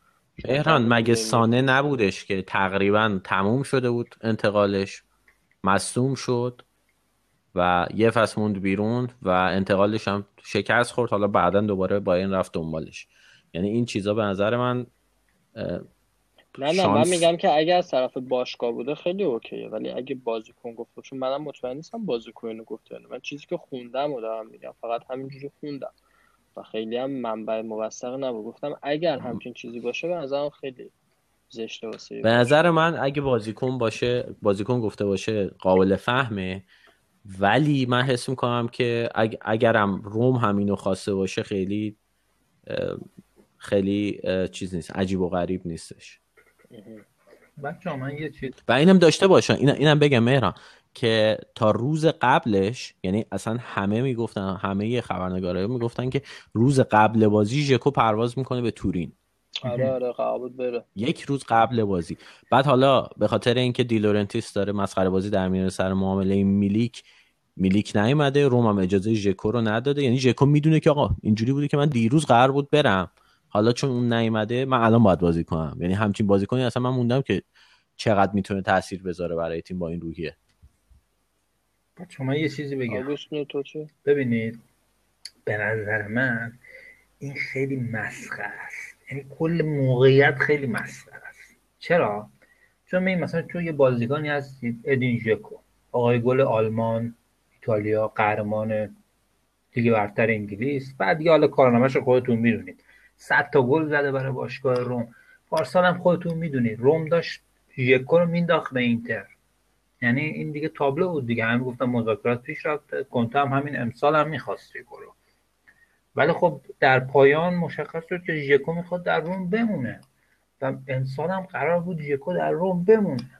ایران مگه سانه نبودش که تقریبا تموم شده بود انتقالش مصوم شد و یه فصل موند بیرون و انتقالش هم شکست خورد. حالا بعدا دوباره با این رفت دنبالش. یعنی این چیزا به نظر من نه نه من میگم که اگه از طرف باشگاه بوده خیلی اوکیه ولی اگه بازیکن گفته چون منم مطمئن نیستم بازیکن گفته. من چیزی که خوندم و دارم میگم فقط همینجوری خوندم. و خیلی هم منبع موثق نبود. گفتم اگر همچین چیزی باشه به نظرم خیلی زشته واسه به نظر من اگه بازیکن باشه بازیکن گفته باشه قابل فهمه. ولی من حس می‌کنم که اگرم روم همینو خواسته باشه خیلی خیلی چیز نیست. عجیب و غریب نیستش. بچه من یه چیز و اینم داشته باشن. این اینم بگم مهران. که تا روز قبلش یعنی اصلا همه می‌گفتن همه خبرنگارا می‌گفتن که روز قبل بازی ژکو پرواز می‌کنه به تورین. آره آره قابل بره. یک روز قبل بازی. بعد حالا به خاطر اینکه دی‌لورنتیس داره مسخره بازی در میاره سر معامله میلیک میلیک نیومده روم هم اجازه ژکو رو نداده. یعنی ژکو می‌دونه که آقا اینجوری بوده که من دیروز قرار بود برم. حالا چون اون نیومده من الان باید بازی کنم. یعنی همچین بازیکنی اصلا من موندم که چقدر می‌تونه تاثیر بذاره برای تیم با این روحیه. شما یه چیزی بگم. ببینید به نظر من این خیلی مسخره است. یعنی کل موقعیت خیلی مسخره است. چرا؟ چون می مثلا تو یه بازیکنی هست ادین ژکو آقای گل آلمان ایتالیا قهرمان لیگ برتر انگلیس. بعد دیگه حالا کارنامه‌ش خودتون می‌دونید. 100 تا گل زده برای باشگاه روم. پارسال هم خودتون می‌دونید. روم داشت ژکو رو مینداخت به اینتر. یعنی این دیگه تابلو بود دیگه. همین گفتم مذاکرات پیش رفته کنته هم همین امسال هم می‌خواست رو ولی خب در پایان مشخص شد که ژکو می‌خواد در روم بمونه. و امسال هم قرار بود ژکو در روم بمونه.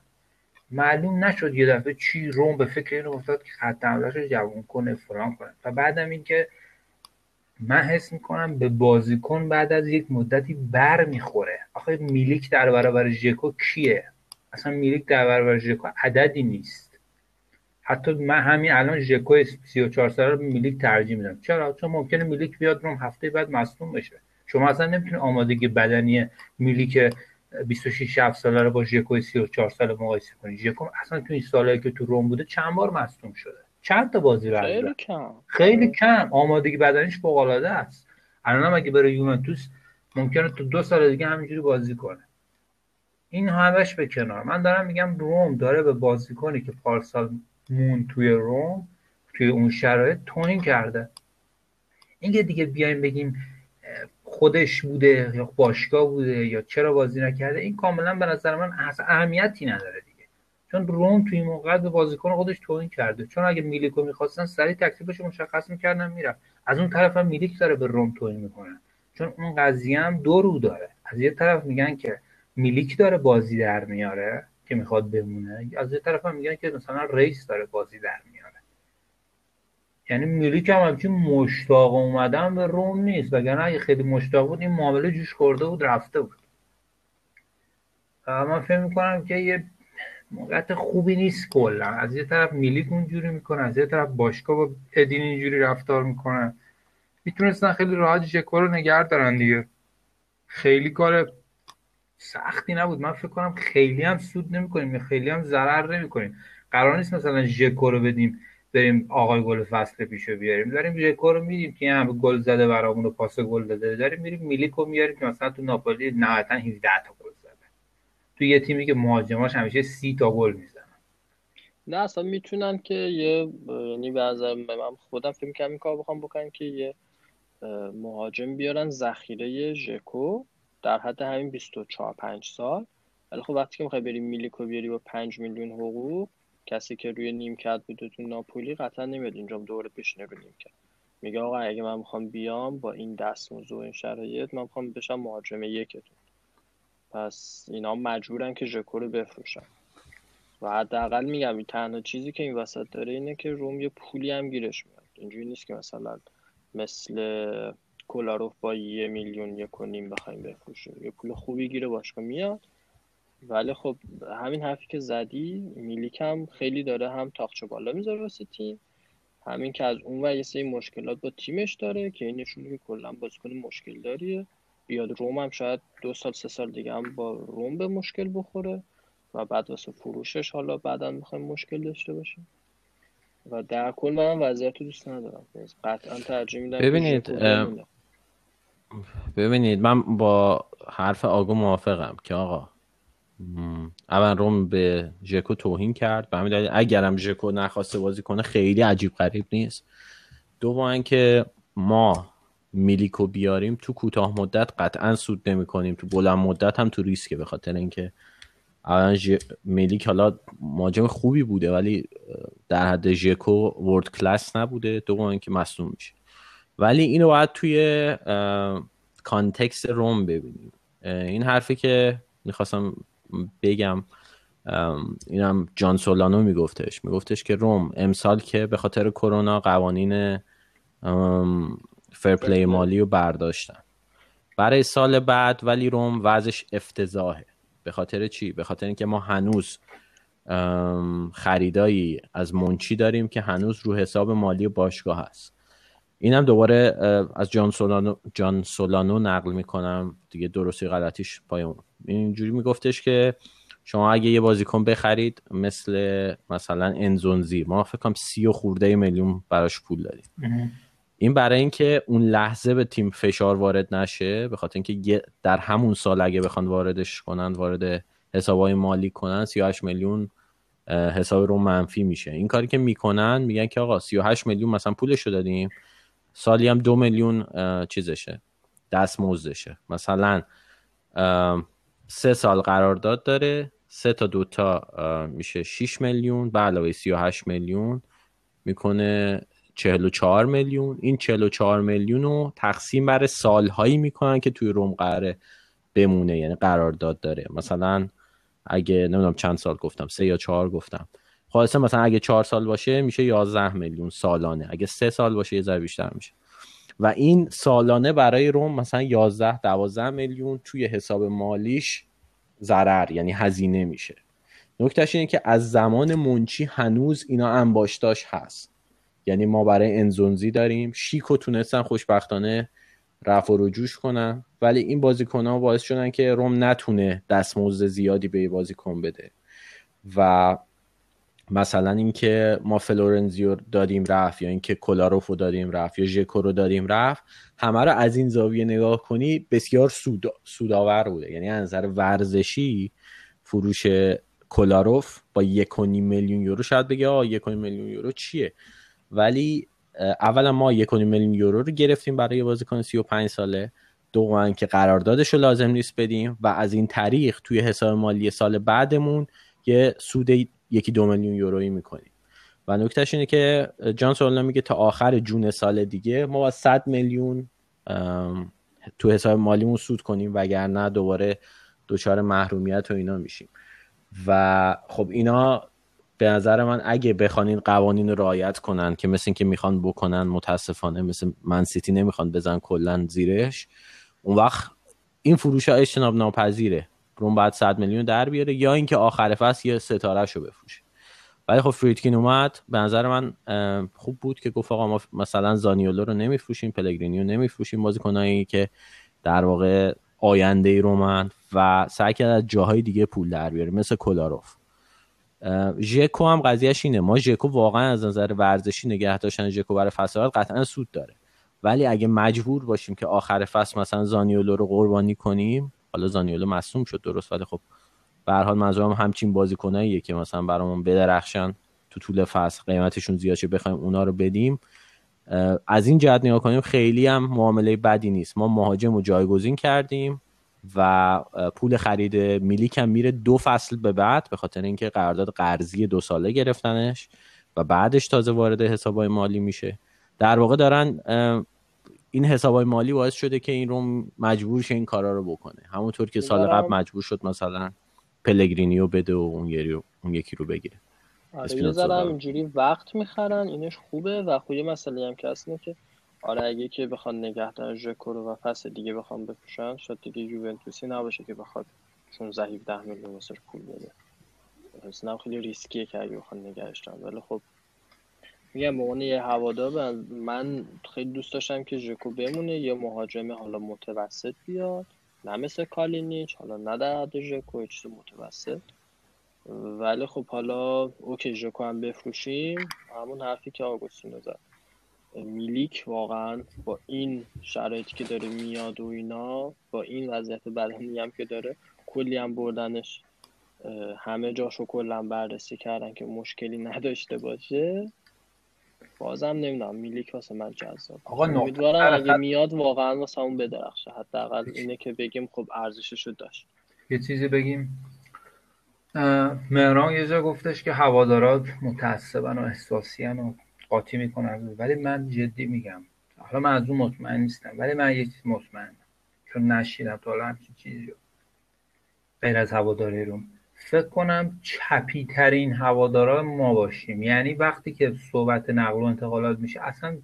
معلوم نشد یه دفعه چی روم به فکر این افتاد که خط رو جوون کنه فلان کنه. و بعدم اینکه من حس می‌کنم به بازیکن بعد از یک مدتی بر می‌خوره آخه میلیک در برابر ژکو کیه؟ اصلا میلیک در برابر ژکو عددی نیست. حتی من همین الان ژکو 34 ساله رو میلیک ترجیح میدم. چرا؟ چون ممکنه میلیک بیاد روم هفته بعد مصدوم بشه. شما اصلا نمی‌تونید آمادگی بدنی میلیک 26 7 ساله رو با ژکو 34 ساله مقایسه کنید ژکو اصلا تو این سالایی که تو روم بوده چند بار مصدوم شده؟ چند تا بازی خیلی کم. خیلی کم. آمادگی بدنیش فوق العاده است. الان هم اگه بره یوونتوس ممکنه تو دو سال دیگه همینجوری بازی کنه. این همش به کنار. من دارم میگم روم داره به بازیکنی که پارسال مون توی روم توی اون شرایط توهین کرده. اینکه دیگه بیایم بگیم خودش بوده یا باشگاه بوده یا چرا بازی نکرده این کاملا به نظر من اهمیتی نداره دیگه. چون روم توی موقع به بازیکن خودش توهین کرده. چون اگه میلیکو می‌خواستن سریع تکلیفش مشخص می‌کردن می‌رفت. از اون طرف هم میلیک داره به روم توهین می‌کنه. چون اون قضیه هم دو رو داره. از یه طرف میگن که میلیک داره بازی در میاره که می‌خواد بمونه. از یه طرف هم میگن که مثلا رئیس داره بازی در میاره. یعنی میلیک هم همچین مشتاق اومدن به روم نیست. وگرنه اگه خیلی مشتاق بود این معامله جوش خورده بود رفته بود. من فکر می‌کنم که یه موقعیت خوبی نیست کلا. از یه طرف میلیک اونجوری می‌کنه از یه طرف باشگاه با ادین اینجوری رفتار می‌کنه. می‌تونستن خیلی راحت ژکو رو نگه دارن دیگه. خیلی کار سختی نبود. من فکر کنم خیلی هم سود نمی‌کنیم یا خیلی هم ضرر نمی‌کنیم. قرار نیست مثلا ژکو رو بدیم بریم آقای گل فصل پیشو بیاریم. داریم ژکو رو میدیم که همه گل زده برامون و پاس گل داده. داریم میریم میلیکو میاریم که مثلا تو ناپولی نهایتا 17 تا گل زده. تو یه تیمی که مهاجماش همیشه 30 تا گل می‌زنن نه اصلا می‌تونن که یه یعنی به من خودم فکر کنم این کار بخوام بکنم که یه مهاجم بیارن ذخیره ژکو. در حد همین 24 5 سال. ولی خب وقتی که می‌خوای بری میلیکو بیاری با 5 میلیون حقوق کسی که روی نیمکت بوده تو ناپولی قطعا نمیاد اینجا دوره بشینه رو نیمکت. میگه آقا اگه من می‌خوام بیام با این دستمزد و این شرایط من می‌خوام بشم مهاجم یکتون. پس اینا مجبورن که ژکو رو بفروشن. و حداقل میگم تنها چیزی که این وسط داره اینه که روم یه پولی هم گیرش میاد. اینجوری نیست که مثلا مثل کولاروف با یه میلیون یک و نیم بخوایم بفروشیم. یه پول خوبی گیره باشگاه میاد. ولی خب همین حرفی که زدی میلیک هم خیلی داره هم تاخچه بالا می‌ذاره واسه تیم. همین که از اون و یه سری مشکلات با تیمش داره که این نشونه که کلا بازیکن مشکل داریه. بیاد روم هم شاید دو سال سه سال دیگه هم با روم به مشکل بخوره و بعد واسه فروشش حالا بعدا می‌خوایم مشکل داشته باشیم. و در کل من وضعیت رو دوست ندارم. قطعا ترجیح میدم ببینید ببینید من با حرف آگو موافقم که آقا اول روم به ژکو توهین کرد به همین دلیل اگرم ژکو نخواسته بازی کنه خیلی عجیب غریب نیست. دوم که ما میلیکو بیاریم تو کوتاه مدت قطعا سود نمی کنیم تو بلند مدت هم تو ریسکه به خاطر اینکه الان ج... میلیک حالا مهاجم خوبی بوده ولی در حد ژکو world class نبوده. دوم اینکه مصدوم میشه. ولی اینو باید توی context روم ببینیم. این حرفی که می‌خواستم بگم اینم جان سولانو میگفتش. میگفتش که روم امسال که به خاطر کرونا قوانین فرپلی مالی رو برداشتن. برای سال بعد ولی روم وضعش افتضاحه. به خاطر چی؟ به خاطر اینکه ما هنوز خریدایی از منچی داریم که هنوز رو حساب مالی باشگاه هست. اینم دوباره از جان سولانو, جان سولانو نقل می‌کنم. دیگه درستی غلطیش پای اینجوری میگفتش که شما اگه یه بازیکن بخرید مثل مثلا انزونزی ما فکر کنم سی و خورده میلیون براش پول داریم. این برای اینکه اون لحظه به تیم فشار وارد نشه به خاطر اینکه در همون سال اگه بخوان واردش کنن وارد حسابای مالی کنن 38 میلیون حساب رو منفی میشه. این کاری که می‌کنن میگن که آقا 38 میلیون مثلا پولش رو دادیم. سالی هم دو میلیون چیزشه دستمزدشه مثلا سه سال قرارداد داره سه تا دوتا میشه 6 میلیون به علاوه 38 میلیون می‌کنه 44 میلیون. این 44 میلیون رو تقسیم بر سالهایی می‌کنن که توی روم قراره بمونه یعنی قرارداد داره. مثلا اگه نمی‌دونم چند سال گفتم سه یا چهار گفتم. خلاصه مثلا اگه چهار سال باشه میشه 11 میلیون سالانه. اگه سه سال باشه یه ذره بیشتر میشه. و این سالانه برای روم مثلا 11 12 میلیون توی حساب مالیش ضرر یعنی هزینه میشه. نکتهش اینه که از زمان منچی هنوز اینا انباشتاش هست. یعنی ما برای انزونزی داریم. شیکو تونستن خوشبختانه رفع و رجوش کنن. ولی این بازیکن ها باعث شدن که روم نتونه دستمزد زیادی به بازیکن بده. و مثلا اینکه ما فلورنزیو دادیم رفت یا اینکه کلاروفو دادیم رفت یا ژکو رو دادیم رفت همه رو از این زاویه نگاه کنی بسیار سودا، سودآور بوده. یعنی از نظر ورزشی فروش کلاروف با یک میلیون یورو شاید بگه آه یک میلیون یورو چیه؟ ولی اولا ما یک میلیون یورو رو گرفتیم برای بازیکن 35 ساله. دوما که قراردادش رو لازم نیست بدیم و از این طریق توی حساب مالی سال بعدمون یه سود یکی دو میلیون یورویی می‌کنیم. و نکتهش اینه که جان سولنا میگه تا آخر جون سال دیگه ما با 100 میلیون تو حساب مالیمون سود کنیم وگرنه دوباره دچار محرومیت و اینا میشیم. و خب اینا به نظر من اگه بخوان این قوانین رو رعایت کنن که مثل اینکه می‌خوان بکنن متاسفانه مثل من سیتی نمی‌خوان بزن کلا زیرش. اون وقت این فروش ها اجتناب ناپذیره. روم بعد 100 میلیون در بیاره یا اینکه آخر فصل یه ستاره شو بفروشه. ولی خب فریدکین اومد. به نظر من خوب بود که گفت آقا ما مثلا زانیولو رو نمیفروشیم پلگرینی رو نمیفروشیم بازیکنایی که در واقع آینده رومن و سعی کرد از جاهای دیگه پول در بیاره مثل کلاروف ژکو هم قضیهش اینه. ما ژکو واقعا از نظر ورزشی نگه داشتن ژکو برای فصل قطعا سود داره. ولی اگه مجبور باشیم که آخر فصل مثلا زانیولو رو قربانی کنیم حالا زانیولو مصوم شد درست ولی خب به هر حال منظورم همچین بازیکناییه که مثلا برامون بدرخشن تو طول فصل قیمتشون زیاد بخوایم اونا رو بدیم. از این جهت نگاه کنیم خیلی هم معامله بدی نیست. ما مهاجم رو جایگزین کردیم و پول خرید میلیک هم میره دو فصل به بعد به خاطر اینکه قرارداد قرضی دو ساله گرفتنش و بعدش تازه وارد حسابای مالی میشه. در واقع دارن حسابای مالی باعث شده که این رو مجبور شه این کارا رو بکنه. همونطور که سال قبل مجبور شد مثلا پلگرینیو بده و اون, اون یکی رو بگیره. آره یه ذره اینجوری وقت می‌خرن اینش خوبه و خوبه مسئله هم که که آره اگه که بخوان نگهدار ژکو رو و فصل دیگه بخوام بفروشن شاید دیگه یوونتوسی نباشه که بخواد 16 17 میلیون واسه پول بده. اصلا خیلی ریسکیه که اگه بخوان نگهش دارن. ولی خب میگم به عنوان یه هوادار من خیلی دوست داشتم که ژکو بمونه یه مهاجم حالا متوسط بیاد. نه مثل کالینیچ حالا نه در حد ژکو چیز متوسط. ولی خب حالا اوکی ژکو هم بفروشیم. همون حرفی که آگوستینو زد. میلیک واقعا با این شرایطی که داره میاد و اینا با این وضعیت بدنی هم که داره کلی هم بردنش همه جاشو کلا بررسی کردن که مشکلی نداشته باشه. بازم نمی‌دونم میلیک واسه من جذاب. آقا امیدوارم اگه میاد واقعا واسه اون بدرخشه. حداقل اینه که بگیم خب ارزشش داشت. یه چیزی بگیم. مهران یه جا گفتش که هوادارا متعصبن و احساسی و قاطی می‌کنن. ولی من جدی میگم. حالا من از اون مطمئن نیستم. ولی من یه چیز مطمئنم. چون نشیدم تا حالا همچین چیزی غیر از هواداری رو. فکر کنم چپی ترین هوادارا ما باشیم. یعنی وقتی که صحبت نقل و انتقالات میشه اصلا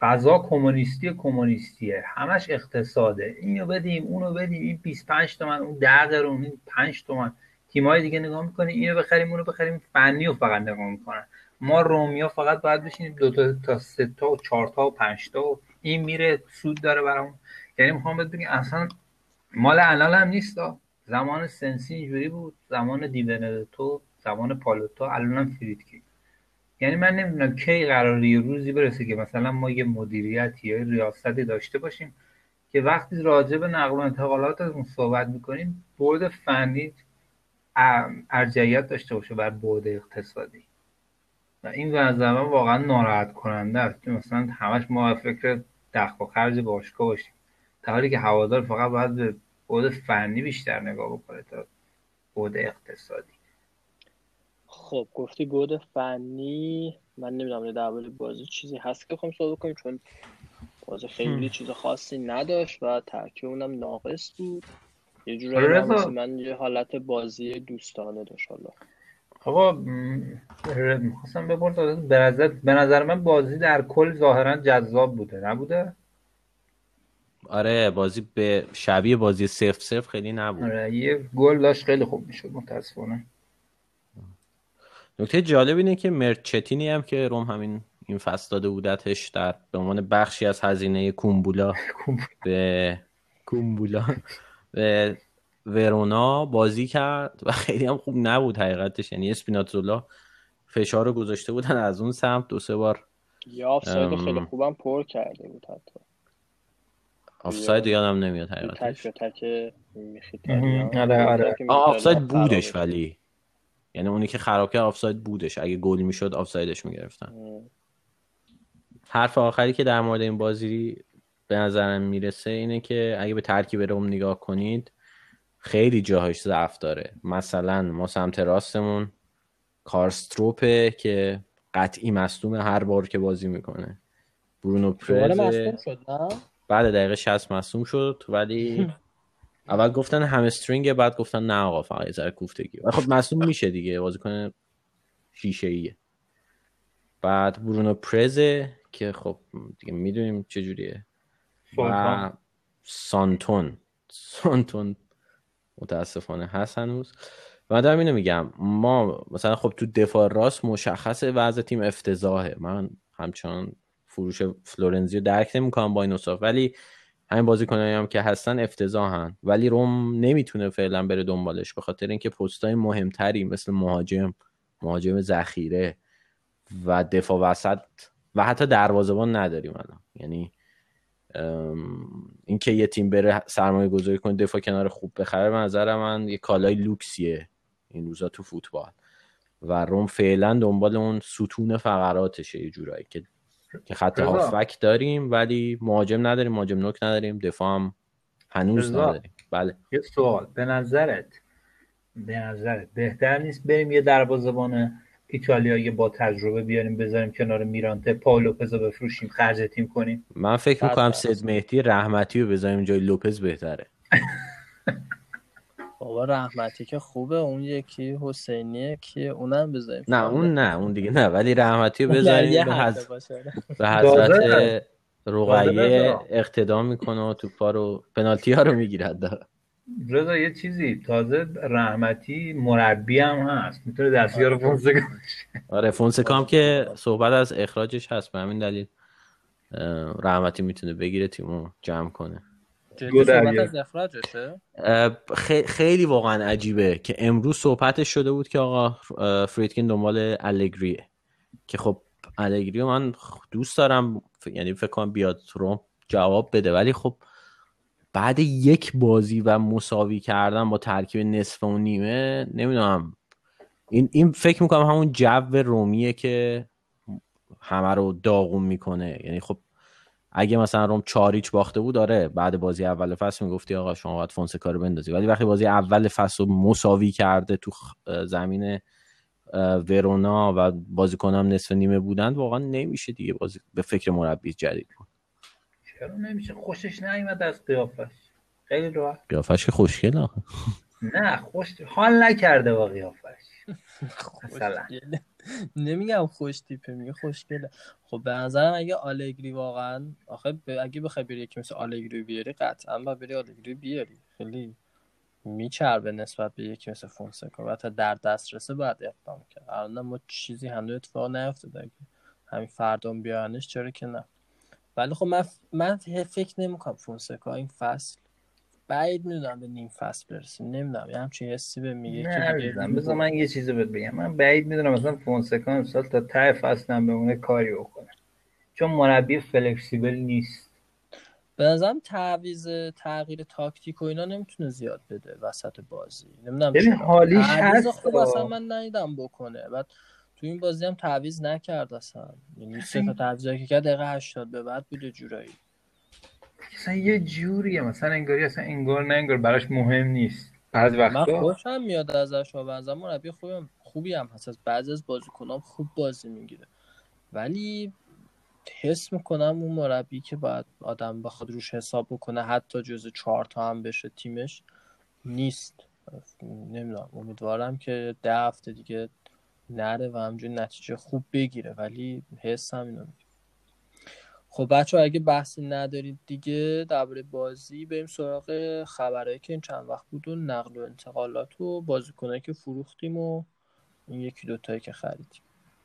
غذا کمونیستی کمونیستیه. همش اقتصاده. اینو بدیم اونو بدیم. این 25 تومن اون 10 قرون این 5 تومن. تیمای دیگه نگاه می‌کنی اینو بخریم اونو بخریم. فنی رو فقط نگاه می‌کنن. ما رومیا فقط باید بشینیم دو تا تا سه تا و چهار تا و پنج تا و این میره سود داره برامون. یعنی می‌خوام بگم اصلا مال الان هم نیست زمان سنسی اینجوری بود زمان دیونتو زمان پالوتو الان هم فریدکی. یعنی من نمی‌دونم کی قراره یه روزی برسه که مثلا ما یه مدیریتی یا ریاستی داشته باشیم که وقتی راجع به نقل و انتقالات اون صحبت می‌کنیم برد فنی ارجعیت داشته باشه بر برد اقتصادی. و این من واقعا ناراحت کننده است. که مثلا همش ما فکر دخل و خرج باشگاه باشیم. در حالی که هوادار فقط باید به بود فنی بیشتر نگاه بکنه تا بود اقتصادی. خب گفتی بود فنی من نمی‌دونم در بازی چیزی هست که بخوام صحبت کنیم چون بازی خیلی چیز خاصی نداشت و ترکیب اونم ناقص بود. یه جورایی من یه حالت بازی دوستانه داشت حالا. آقا می‌خواستم بپرسم به نظر من بازی در کل ظاهرا جذاب بوده نبوده؟ آره بازی به شبیه بازی سف سف خیلی نبود. آره یه گل داشت خیلی خوب می‌شد متاسفانه. نکته جالب اینه که مرچتینی هم که روم همین این فصل داده بودتش در به عنوان بخشی از هزینه کومبولا به کومبولا به ورونا بازی کرد و خیلی هم خوب نبود حقیقتش. یعنی اسپیناتزولا فشار رو گذاشته بودن از اون سمت دو سه بار یا آفساید خیلی خوبم پر کرده بود حتی. آفساید یادم نمیاد حقیقتش. تک تک آره آره. آفساید بودش ولی. یعنی اونی که خراب کرد آفساید بودش. اگه گل می‌شد آفسایدش می‌گرفتن. حرف آخری که در مورد این بازی به نظرم می‌رسه اینه که اگه به ترکیب روم نگاه کنید خیلی جاهاش ضعف داره. مثلا ما سمت راستمون کارستروپه که قطعی مصدوم هر بار که بازی می‌کنه. برونو پرز بعد دقیقه 60 مصدوم شد ولی اول گفتن همسترینگ بعد گفتن نه آقا فقط یه ذره کوفتگی. خب مصدوم میشه دیگه بازیکن شیشه ایه بعد برونو پرزه که خب دیگه می‌دونیم چجوریه. و سانتون. سانتون. متاسفانه هست هنوز. و دارم اینو میگم ما مثلا خب تو دفاع راست مشخصه وضع تیم افتضاحه. من همچنان فروش فلورنزی رو درک نمی‌کنم با این اصاف ولی همین بازیکنایی هم که هستن افتضاحن. ولی روم نمی‌تونه فعلا بره دنبالش به خاطر اینکه پستای مهمتری مثل مهاجم مهاجم ذخیره و دفاع وسط و حتی دروازه‌بان نداریم الان. یعنی اینکه یه تیم بره سرمایه گذاری کنه دفاع کنار خوب بخره به نظر من یه کالای لوکسیه این روزا تو فوتبال. و روم فعلا دنبال اون ستون فقراتشه یه جورایی که که خط هافک داریم ولی مهاجم نداریم مهاجم نوک نداریم دفاع هم هنوز نداریم. بله. یه سوال. به نظرت به نظرت بهتر نیست بریم یه دروازه‌بان ایتالیایی با تجربه بیاریم بذاریم کنار میرانته پاو لوپز رو بفروشیم خرج تیم کنیم؟ من فکر می‌کنم سید مهدی رحمتی رو بذاریم جای لوپز بهتره. بابا رحمتی که خوبه اون یکی حسینیه که اونم بذاریم نه اون نه اون دیگه نه ولی رحمتی رو بذاریم به, حض... به حضرت رقیه اقتدام می‌کنه و توپا رو پنالتی ها رو می‌گیرد. رضا یه چیزی تازه رحمتی مربی هم هست. می‌تونه دستیار. فونسکا آره فونسکا هم که صحبت از اخراجش هست. به همین دلیل رحمتی می‌تونه بگیره تیمو جمع کنه. خیلی واقعا عجیبه که امروز صحبتش شده بود که آقا فریدکین دنبال الگریه که خب الگری من دوست دارم یعنی فکر کنم بیاد روم جواب بده. ولی خب بعد یک بازی و مساوی کردن با ترکیب نصف و نیمه نمی‌دونم. این این فکر می‌کنم همون جو رومیه که همه رو داغون می‌کنه. یعنی خب اگه مثلا روم چاریچ باخته بود داره بعد بازی اول فصل می‌گفتی آقا شما باید فونسکا رو بندازی. ولی وقتی بازی اول فصل رو مساوی کرده تو زمین ورونا و بازیکنام نصف نیمه بودند واقعا نمیشه دیگه بازی به فکر مربی جدید بود. چرا نمیشه؟ خوشش نیومد از قیافش. خیلی راحت. قیافش که خوشگل نه خوش حال نکرده با قیافش. مثلا. نمیگم خوش تیپه میگه خوشگله. خب به نظرم اگه آلگری واقعا آخه اگه بخوای بری یکی مثل آلگری بیاری قطعا با بری آلگری بیاری. خیلی میچربه نسبت به یکی مثل فونسکا. و حتی در دسترسه باید اقدام کرد. الان ما چیزی هنوز اتفاق نیفتاده. اگه همین فردام بیانش چرا که نه. ولی خب من من فکر نمی‌کنم فونسکا این فصل بعید می‌دونم به نیم فصل برسیم. نمی‌دونم. یه همچین حسی به میگه که بذار من یه چیزی بهت بگم. من بعید می‌دونم مثلا فونسکا امسال تا ته فصل هم بمونه کاری بکنه. چون مربی فلکسیبل نیست. به نظرم تعویض تغییر تاکتیک و اینا نمی‌تونه زیاد بده وسط بازی. نمی‌دونم ببین حالیش هست خوب اصلا من ندیدم بکنه. بعد تو این بازی هم تعویض نکرد اصلا. یعنی سه تا تعویضی که کرد دقیقه 80 به بعد بوده جورایی. مثلا یه جوریه مثلا انگاری اصلا انگار نه انگار براش مهم نیست. بعض وقتا من خوشم میاد ازش و بعضا مربی خوبی هم خوبی هم هست. از بعضی از بازیکنام خوب بازی می‌گیره. ولی حس می‌کنم اون مربی که باید آدم بخواد روش حساب بکنه حتی جز چهار تا هم بشه تیمش نیست. نمی‌دونم امیدوارم که ده هفته دیگه نره و همجوری نتیجه خوب بگیره ولی حس هم اینو خب بچه اگه بحثی ندارید دیگه درباره بازی بریم سراغ خبرهایی که این چند وقت بود و نقل و انتقالات و بازیکنایی که فروختیم و این یکی دوتایی که خریدیم.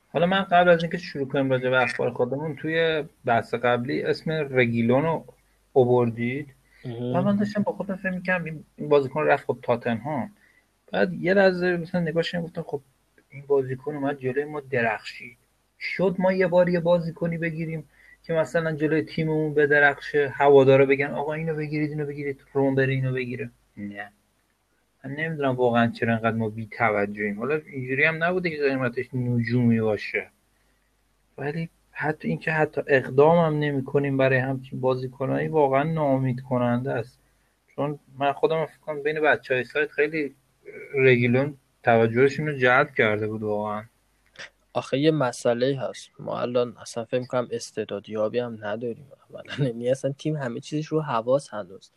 حالا من قبل از اینکه شروع کنیم راجع به اخبار خودمون توی بحث قبلی اسم رگیلون رو اووردید و من داشتم با خودم فکر می‌کردم این بازیکن رفت خب تاتنهام. بعد یه لحظه مثلا نگاهش گفتم خب این بازیکن اومد جلوی ما درخشید. شد ما یه بار یه بازیکنی بگیریم. که مثلا جلوی تیممون بدرخشه هوادارا بگن آقا اینو بگیرید اینو بگیرید روم بره اینو بگیره. نه. من نمی‌دونم واقعا چرا انقدر ما بی توجهیم حالا اینجوری هم نبوده که قیمتش نجومی باشه. ولی حتی اینکه حتی اقدام هم نمی کنیم برای همچین بازیکنایی واقعا ناامید کننده است. چون من خودم فکر کنم بین بچه های سایت خیلی رگیلون توجهشون رو جلب کرده بود واقعا. آخه یه مسئله هست. ما الان اصلا فکر کنم استعدادیابی هم نداریم. اولا یعنی اصلا تیم همه چیزش رو حواس هنوز.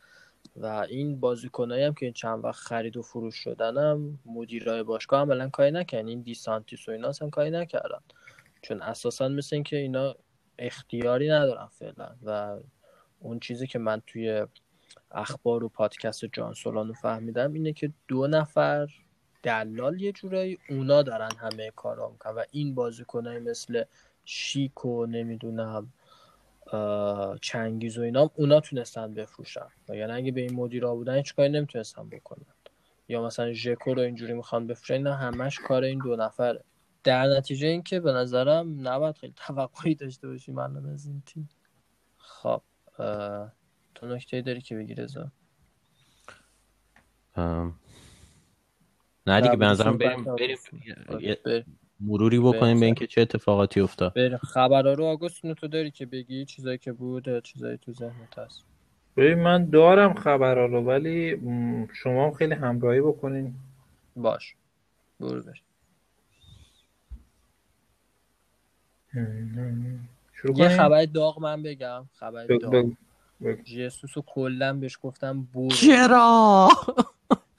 و این بازیکنایی هم که این چند وقت خرید و فروش شدنم مدیرای باشگاه عملا کاری نکردن. این دیسانتیس و اینا هم کاری نکردن. چون اساسا مثل اینکه اینا اختیاری ندارن فعلا. و اون چیزی که من توی اخبار و پادکست جان سولانو فهمیدم اینه که دو نفر دلال یه جورایی اونا دارن همه کارا می‌کنن و این بازیکنای مثل شیک و نمی‌دونم چنگیز و اینا اونا تونستن بفروشن. و یعنی اگه به این مدیرا بودن هیچ کاری نمی‌تونستن بکنن. یا مثلا ژکو رو اینجوری می‌خوان بفروشن اینا همش کار این دو نفره. در نتیجه اینکه به نظرم نباید خیلی توقعی داشته باشیم الان از این تیم. خب تو نکته داری که بگی رضا؟ نه دیگه به نظرم بریم بریم. مروری بکنیم به اینکه چه اتفاقاتی افتاد. بریم. خبرها رو آگوست تو داری که بگی چیزایی که بود چیزایی تو ذهنت هست. ببین من دارم خبرها رو ولی شما هم خیلی همراهی بکنین. باش. برو بریم. یه خبر داغ من بگم. خبر داغ. جیسوس رو کلا بهش گفتم برو. چرا؟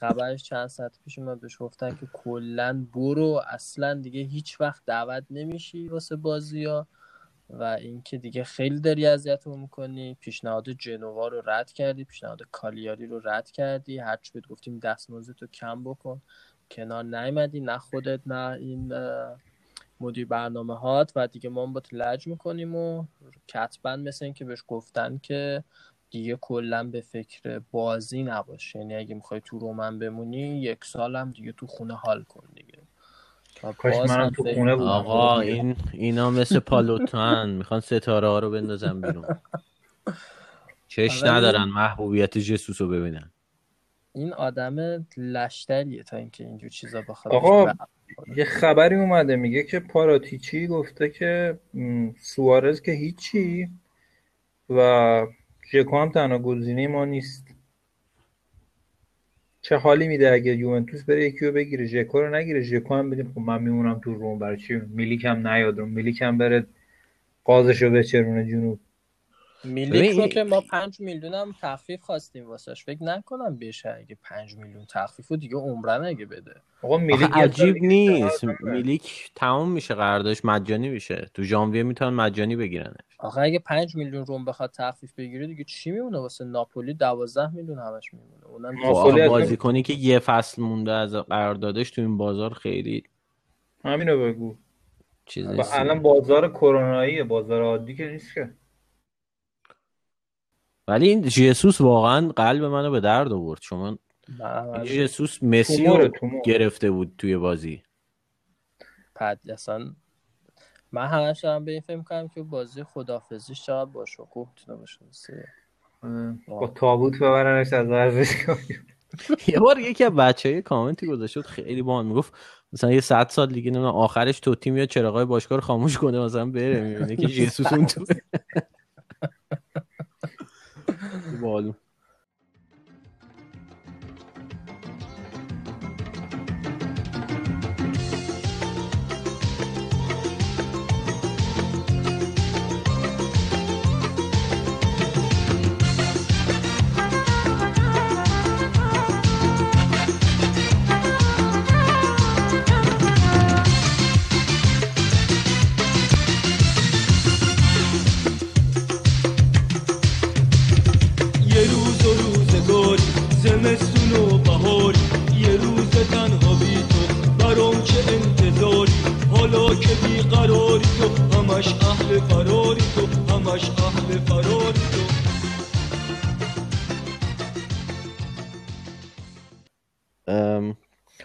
خبرش چند ساعت پیش من بهش گفتن که کلا برو اصلا دیگه هیچ وقت دعوت نمیشی واسه بازی ها و اینکه دیگه خیلی داری اذیتمون می‌کنی. پیشنهاد جنوا رو رد کردی پیشنهاد کالیاری رو رد کردی. هرچی بهت گفتیم دستمزد تو کم بکن. کنار نیومدی نه خودت نه این مدیر برنامه هات و دیگه ما با لج می‌کنیم و کتبا مثل این که بهش گفتن که دیگه کلا به فکر بازی نباشه. یعنی اگه می‌خوای تو رومن بمونی یک سالم دیگه تو خونه حال کن دیگه. کاش منم تو خونه بودم. آقا این اینا مثل پالوتان می‌خوان ستاره ها رو بندازن بیرون. چش ندارن محبوبیت جسوس رو ببینن. این آدم لشتریه تا اینکه اینجور چیزا بخواد آقا یه خبری اومده میگه که پاراتیچی گفته که سوارز که هیچی و ژکو هم تنها گزینه ما نیست. چه حالی میده اگه یوونتوس بره یکی رو بگیره؟ ژکو رو نگیره؟ ژکو هم بدیم. خب من میمونم تو روم. برای چی؟ میلیک هم نیاد. رو میلیک هم بره. قازش رو بچرونه جنوب. میلیک رو که ما پنج میلیون هم تخفیف خواستیم واسش فکر نکنم بشه اگه پنج میلیون تخفیف و دیگه عمرن اگه بده. آقا میلیک عجیب نیست. میلیک تمام میشه قراردادش مجانی میشه. تو ژانویه می‌تونن مجانی بگیرن آخه اگه پنج میلیون روم بخواد تخفیف بگیره دیگه چی میمونه واسه ناپولی؟ دوازده میلیون همش میمونه. اونم بازی کنی که یه فصل مونده از قراردادش تو این بازار خیلی همینو بگو. چیز الان بازار کروناییه بازار عادی که نیست که. ولی این جیسوس واقعا قلب منو به درد آورد. شما جیسوس مسی رو گرفته بود توی بازی. پد اصلا من همش دارم به این فکر کنم که بازی خدافزیش چقدر با شکوه می‌تونه باشه. با تابوت ببرنش از ورزشگاه یه بار یکی از بچه های کامنتی گذاشت. خیلی باحال می‌گفت مثلا یه صد سال دیگه نمی‌دونم آخرش تو تیم یا چراغای باشگاه رو خاموش کنه مثلا بره می‌بینه که جیسوس اون تو. óleo. بالو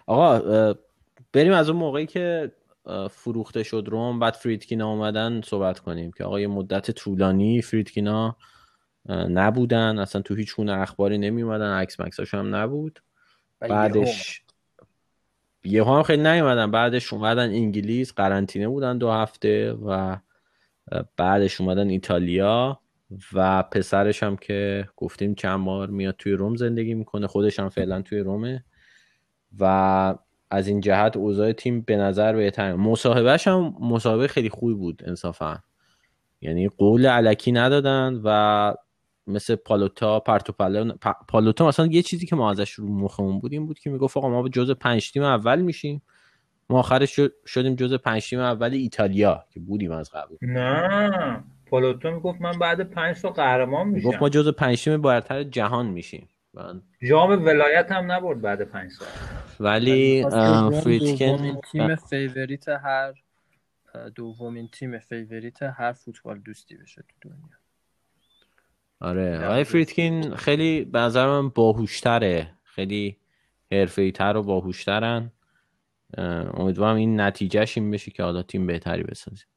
آقا بریم از اون موقعی که فروخته شد روم بعد فریدکینا اومدن صحبت کنیم که آقا یه مدت طولانی فریدکینا نبودن اصلا تو هیچ گونه اخباری نمی اومدن عکس مکساش هم نبود. بعدش یه هم خیلی نیومدن. بعدش اومدن انگلیس قرنطینه بودن دو هفته و بعدش اومدن ایتالیا و پسرش هم که گفتیم چند بار میاد توی روم زندگی می‌کنه. خودش هم فعلا توی رومه و از این جهت اوضاع تیم به نظر بهتر مصاحبهش هم مصاحبه خیلی خوبی بود انصافا. یعنی قول علکی ندادن و مثل پالوتا پرتو پالوتا مثلا یه چیزی که ما ازش رو مخمون بود این بود که می‌گفت آقا ما به جز پنج تیم اول میشیم. ما آخرش شدیم جز پنج تیم اول ایتالیا که بودیم از قبل. نه. پالوتا می‌گفت من بعد پنج تا قهرمان میشم. گفت ما جز پنج تیم برتر جهان میشیم. جام ولایت هم نبرد بعد پنج سال ولی فریدکین تیم favorite هر دومین تیم favorite هر فوتبال دوستی بشه تو دنیا. آره. آقای فریدکین خیلی به نظر من باهوشتره. خیلی حرفه‌ای تر و باهوشترن. امیدوارم این نتیجهش این بشه که حالا تیم بهتری بسازیم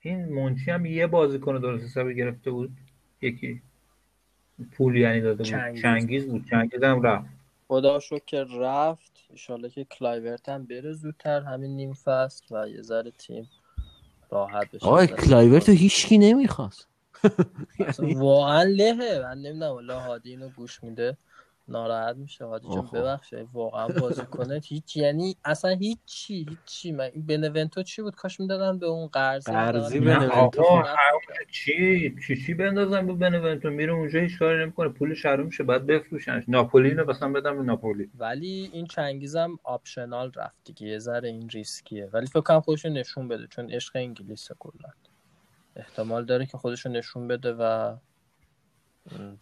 این مونچی هم یه بازیکن درست حسابی گرفته بود. یکی پول یعنی داده بود. چنگیز, بود. چنگیز هم رفت. خدا شکر که رفت. ایشالله که کلایورت هم بره زودتر. همین نیم فصل و یه ذره تیم. راحت بشه. آقای کلایورت رو هیچکی نمی‌خواست. واقعا لهه. من نمی‌دونم الله هادی اینو گوش میده. ناراحت میشه هادی جان ببخشه واقعا بازی کنه هیچ یعنی اصلا هیچی هیچی. من این بنونتو چی بود؟ کاش می‌دادن به اون قرض قرضی بنونتو چی چی چی بندازن به بنونتو میره اونجا هیچ کاری نمی‌کنه. پول شروع میشه بعد بفروشنش. ناپولی رو مثلا بدم به ناپولی. ولی این چنگیزم آپشنال رفت دیگه. یه ذره این ریسکیه. ولی فکر کنم خودشو نشون بده چون عشق انگلیس کلا. احتمال داره که خودشو نشون بده و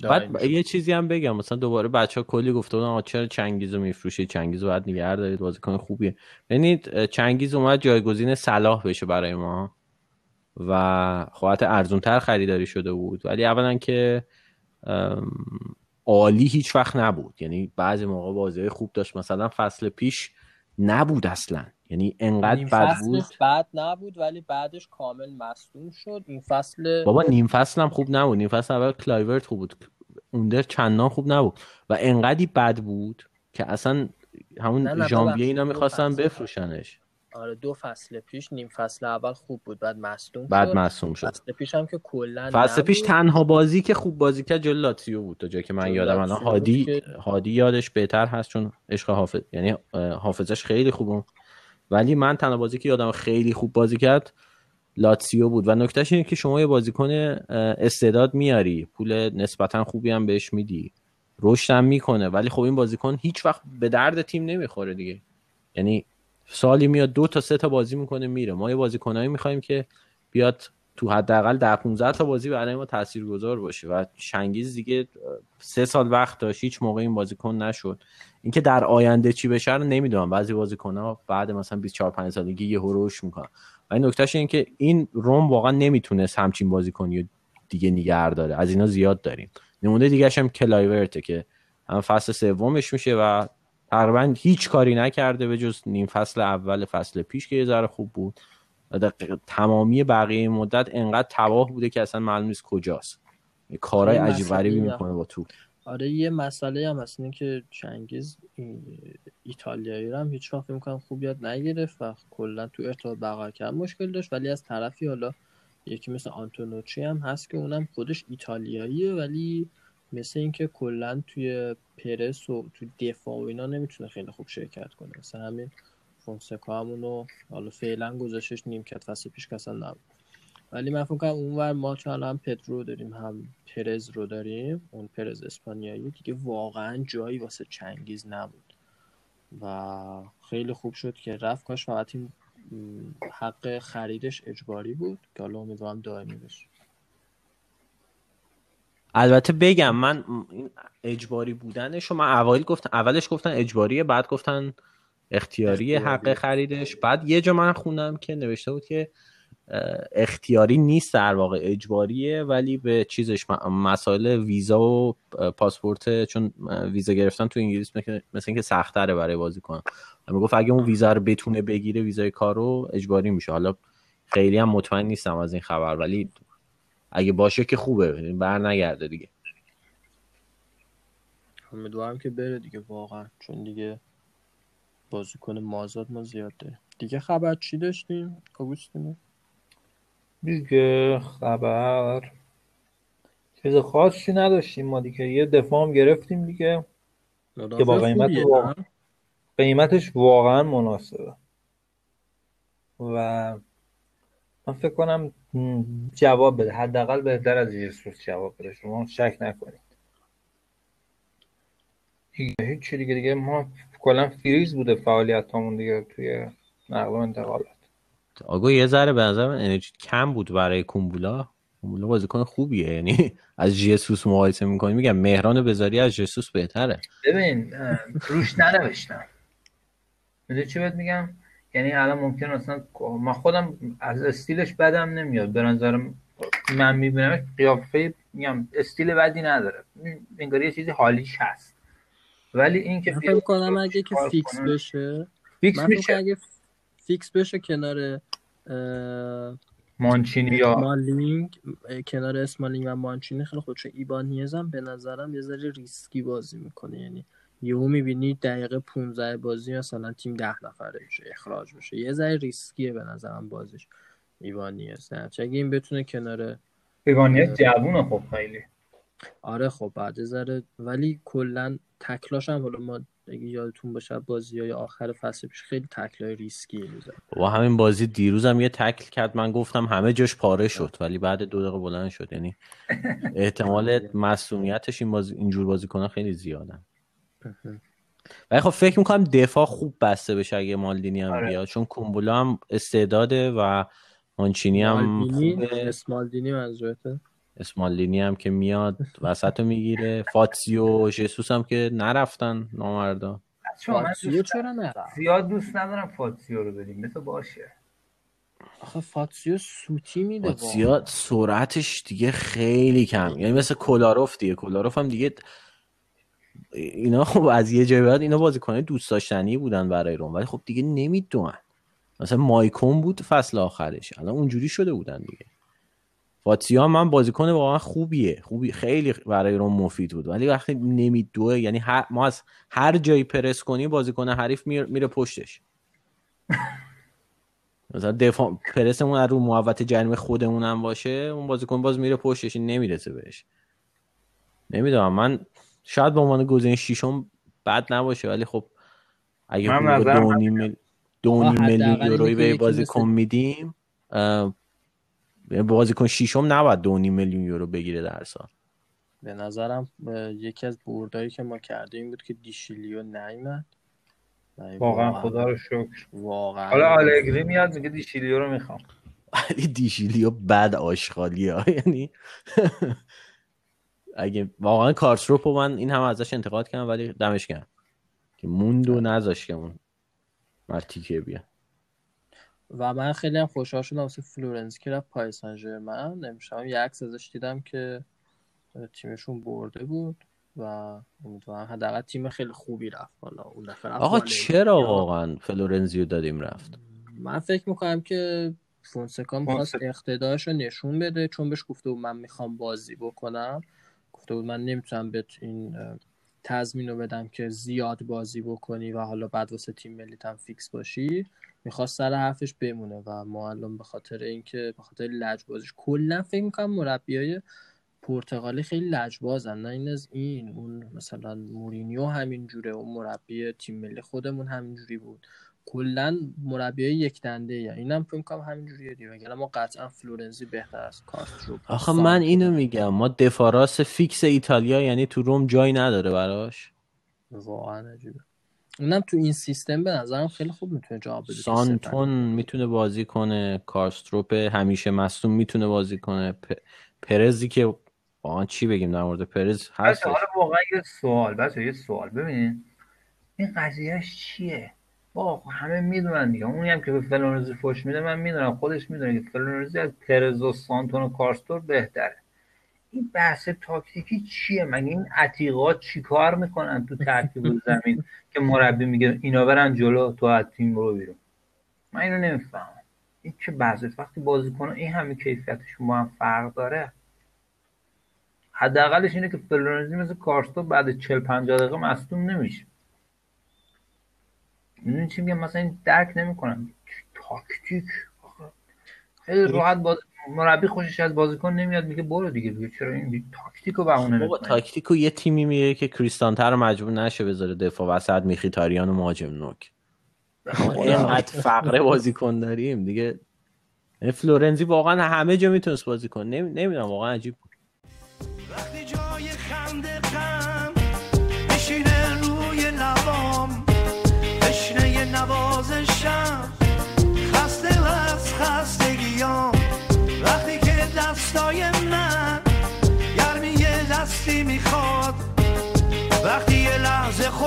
بعد یه چیزی هم بگم مثلا دوباره بچه ها کلی گفته بودن چرا چنگیز رو میفروشید چنگیز باید نگه دارید بازیکن خوبیه. ببینید چنگیز اومد جایگزین صلاح بشه برای ما و خواهد ارزون تر خریداری شده بود. ولی اولا که عالی هیچ وقت نبود. یعنی بعضی موقع بازی خوب داشت. مثلا فصل پیش نبود اصلا. یعنی انقدر بد بود؟ بد نبود ولی بعدش کامل مصدوم شد. این فصل بابا نیم فصل هم خوب نبود. نیم فصل اول کلایورت خوب بود. اوندر چندان خوب نبود. و انقدی بد بود که اصلا همون ژانویه اینا می‌خواستن بفروشنش. آره دو فصل پیش نیم فصل اول خوب بود بعد مصدوم بعد شد. مصدوم شد. فصل پیش هم که کلا فصل پیش تنها بازی که خوب بازی کرد جلو لاتزیو بود تا جایی که من یادم الان. هادی که... هادی یادش بهتر هست چون عشق حافظ یعنی حافظش خیلی خوبه ولی من تنها بازی که یادم خیلی خوب بازی کرد لاتسیو بود. و نکتهش اینه که شما یه بازیکن استعداد میاری. پول نسبتا خوبی هم بهش میدی. رشد هم می‌کنه. ولی خب این بازیکن هیچ وقت به درد تیم نمی‌خوره دیگه. یعنی سالی میاد دو تا سه تا بازی می‌کنه میره. ما یه بازیکنایی می‌خوایم که بیاد تو حداقل در 15 تا بازی برای ما تاثیرگذار باشه و شنگیز دیگه سه سال وقت داشت هیچ موقع این بازیکن نشد. اینکه در آینده چی بشه رو نمی‌دونم. بعضی بازیکن ها بعد مثلا 24 5 سالگی یه هروش می‌کنن. و این نکتهش این که این روم واقعا نمی‌تونه همچین بازیکنی دیگه نگه داره. از اینا زیاد داریم. نمونه دیگه هم کلایورته که هم فصل سومش میشه و تقریبا هیچ کاری نکرده به جز نیم فصل اول فصل پیش که یه ذره خوب بود. تمامی بقیه مدت انقدر تباه بوده که اصلا معلوم نیست کجاست. کارهای عجیب غریبی می‌کنه با تو. آره یه مسئله هم هست اینه که چنگیز ایتالیایی رو هم هیچ وقت می‌کنم خوب یاد نگرفت و کلا تو ارتباط برقرار کردن مشکل داشت ولی از طرفی حالا یکی مثل آنتونوچی هم هست که اونم خودش ایتالیاییه ولی مثل اینکه کلا توی پرس و تو دفاع و اینا نمی‌تونه خیلی خوب شرکت کنه. مثلا همین فونسکا همونو حالا فعلا گذاشتش نیمکت فصل پیش کسا نبود. ولی من فکر کنم اونور ما چون هم پدرو داریم هم پرز رو داریم اون پرز اسپانیایی دیگه واقعا جایی واسه چنگیز نبود. و خیلی خوب شد که رفت. کاش فقط این حق خریدش اجباری بود که حالا امیدوارم دائمی بشه. البته بگم من این اجباری بودنش رو من اوایل گفتن اولش گفتن اجباریه بعد گفتن اختیاری حق خریدش. بعد یه جا من خوندم که نوشته بود که اختیاری نیست در واقع اجباریه ولی به چیزش مسائل ویزا و پاسپورت چون ویزا گرفتن تو انگلیس مثل اینکه سختره برای بازی کنن گفت اگه اون ویزا رو بتونه بگیره ویزای کار رو اجباری میشه. حالا خیلی هم مطمئن نیستم از این خبر ولی اگه باشه که خوبه. یعنی بر نگرده دیگه. امیدوارم که بره دیگه واقعا. چون دیگه بازیکن مازاد ما زیاد داریم. دیگه خبر چی داشتیم؟ آگوستینو؟ دیگه خبر چیز خاصی نداشتیم ما دیگه. یه دفاع هم گرفتیم دیگه. که با قیمت واقع-؟ قیمتش واقعا مناسبه. و من فکر کنم جواب بده. حداقل بهتر از یسوس جواب بده. شما شک نکنید. دیگه هیچی دیگه دیگه ما کلا فریز بوده فعالیتامون دیگه توی نقل و انتقالات. آگو یه ذره به نظر من انرژی کم بود برای کومبولا. کومبولا بازیکن خوبیه یعنی از جیسوس مقایسه می‌کنی میگم مهران بذاری از جیسوس بهتره. ببین روش ننوشتم. می‌دونی چی بهت میگم؟ یعنی الان ممکن اصلا من خودم از استیلش بدم نمیاد. به نظرم من میبینمش قیافه میگم استیل بدی نداره. انگار یه چیزی حالیش هست. ولی این که فکر کنم اگه که فیکس بشه فیکس من میشه. اگه فیکس بشه کنار اه، مانچینی یا اسمالینگ اه، کنار اسمالینگ و مانچینی خیلی خوب چون ایبانیز هم به نظرم یه ذره ریسکی بازی می‌کنه. یعنی یهو می‌بینی دقیقه 15 بازی مثلا تیم ده نفره میشه اخراج بشه یه ذره ریسکیه به نظرم بازیش ایبانیز. نه چه اگه این بتونه کنار ایوانیه جوونه خب خیلی. آره خب بعد یه ذره ولی کلا تکلاش هم حالا ما اگه یادتون باشه بازی های آخر فصل پیش خیلی تکلای ریسکی میزن و همین بازی دیروزم یه تکل کرد. من گفتم همه جاش پاره شد ولی بعد دو دقیقه بلند شد. یعنی احتمال مسئولیتش این بازی اینجور بازی کنه خیلی زیادن. ولی خب فکر می‌کنم دفاع خوب بسته بشه اگه مالدینی هم آره. بیاد. چون کومبولا هم استعداده و مانچینی هم مالدینی؟ خوبه. اسمالدینی منظورته؟ اسمالینی هم که میاد وسط رو می‌گیره. فاتسیو و ژسوس هم که نرفتن نامردا. فاتسیو دوست- چرا نرفت زیاد دوست ندارم فاتسیو رو بدیم مثل باشه. آخه فاتسیو سوتی میده فاتسیا سرعتش دیگه خیلی کم. یعنی مثل کولاروف دیگه. کولاروف هم دیگه اینا خب از یه جای بعد اینا بازیکنای دوست داشتنی بودن برای روم ولی خب دیگه نمی‌تونن. مثلا مایکون بود فصل آخرش. الان اونجوری شده بودن دیگه. فاتسیا هم من بازیکن واقعا خوبیه. خوبی خیلی برای روم مفید بود. ولی وقتی نمیدوه یعنی هر ما از هر جایی پرس کنی بازیکن حریف میره, میره پشتش. مثلا دفاع پرسمون از رو محوط جریمه خودمون هم باشه اون بازیکن باز میره پشتش این نمی‌رسه بهش. نمی‌دونم من شاید به عنوان گزینه ششم بد نباشه ولی خب اگه دو نیم دو میلیون یورویی به بازیکن میدیم بازیکن ششم نباید دو نیم میلیون یورو بگیره در سال. به نظرم یکی از بردایی که ما کردیم این بود که دیشیلیو نیمد و این واقعا خدا رو شکر. واقعا حالا آلگری میاد میگه دیشیلیو رو می‌خوام. ولی دیشیلیو بد آشغالیه. ها. یعنی اگه واقعا کارسدورپ رو من این هم ازش انتقاد کردم ولی دمش گرم. که موند و نذاشت که اون مرتیکه بیا و من خیلی هم خوشحال شدم واسه فلورنزی که رفت پاریس سن ژرمن امشب یه عکس ازش دیدم که تیمشون برده بود و امیدوارم حداقل تیم خیلی خوبی رفت حالا اون دفعه آقا. چرا واقعا فلورنزیو دادیم رفت؟ من فکر می‌کنم که فونسکا می‌خواست. اقتدارش رو نشون بده چون بهش گفته بود من می‌خوام بازی بکنم. گفته بود من نمی‌تونم به این تضمین رو بدم که زیاد بازی بکنی و حالا بعد واسه تیم ملیت هم فیکس باشی. می‌خواست سر حرفش بمونه و ما الان به خاطر اینکه به خاطر لجبازیش کلا فکر می‌کنم مربیای پرتغالی خیلی لجبازن. نه این از این اون مثلا مورینیو همین جوره اون مربی تیم ملی خودمون همین جوری بود. کلا مربی یک دنده ای. اینم فکر کنم همین جوریه دیگه. وگرنه ما قطعا فلورنزی بهتر از کارسدورپ آخه من اینو میگم ما دفاع راست فیکس ایتالیا یعنی تو روم جایی نداره براش. واقعا عجیبه. اونم تو این سیستم به نظرم خیلی خوب می‌تونه جواب بده تو سانتون می‌تونه بازی کنه کارسدورپ همیشه مصدوم می‌تونه بازی کنه. پ... پرزی که واقعا چی بگیم در مورد پرز هست؟ حالا واقعا یه سوال بچه یه سوال. ببین این قضیهش چیه؟ با همه می‌دونن دیگه. اونی هم که به فلورنزی فوش میده من می‌دونم. خودش می‌دونه که فلورنزی از پرز و سانتون و کارسدورپ بهتره. این بحث تاکتیکی چیه؟ مگه این عتیقات چیکار می‌کنن تو ترکیب زمین که مربی میگه اینا برن جلو تو از تیم برو بیرون؟ من اینو نمی‌فهمم. این چه بحثه؟ وقتی بازیکن این همه کیفیتشون با هم فرق داره حداقلش اینه که فلورنزی مثل کارستو بعد 40 50 دقیقه مصدوم نمیشه. می‌دونی چی مثلا این درک نمی‌کنم. تاکتیک خیلی راحت بازی مربی خوشش از بازیکن نمیاد میگه برو دیگه میگه چرا این تاکتیکو بهونه بابا تاکتیکو یه تیمی میگه که کریستانتر رو مجبور نشه بذاره دفاع وسط میخیتاریان و مهاجم نوک. اینقدر فقره بازیکن داریم دیگه. این فلورنزی واقعا همه جا می‌تونست بازی کن نمی‌دونم واقعا عجیب بود.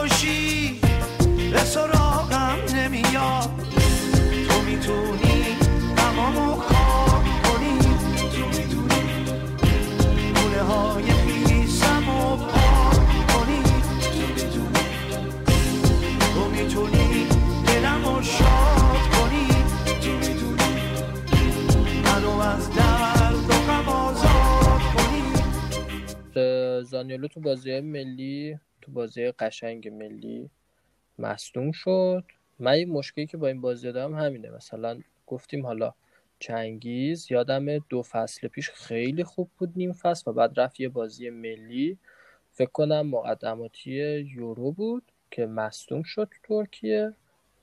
خوشی به سراغم نمیاد. تو می‌تونی تمامو کار کنی. تو می‌دونی گونه های خیسم و پاک کنی. تو می‌دونی تو می‌تونی دلم رو شاد کنی. تو می‌دونی منو از درد و غم آزاد کنی. تو بازی ملی تو بازی قشنگ ملی مصدوم شد. من این مشکلی که با این بازی دارم همینه. مثلا گفتیم حالا چنگیز یادم دو فصل پیش خیلی خوب بود نیم فصل و بعد رفت یه بازی ملی. فکر کنم مقدماتی یورو بود که مصدوم شد تو ترکیه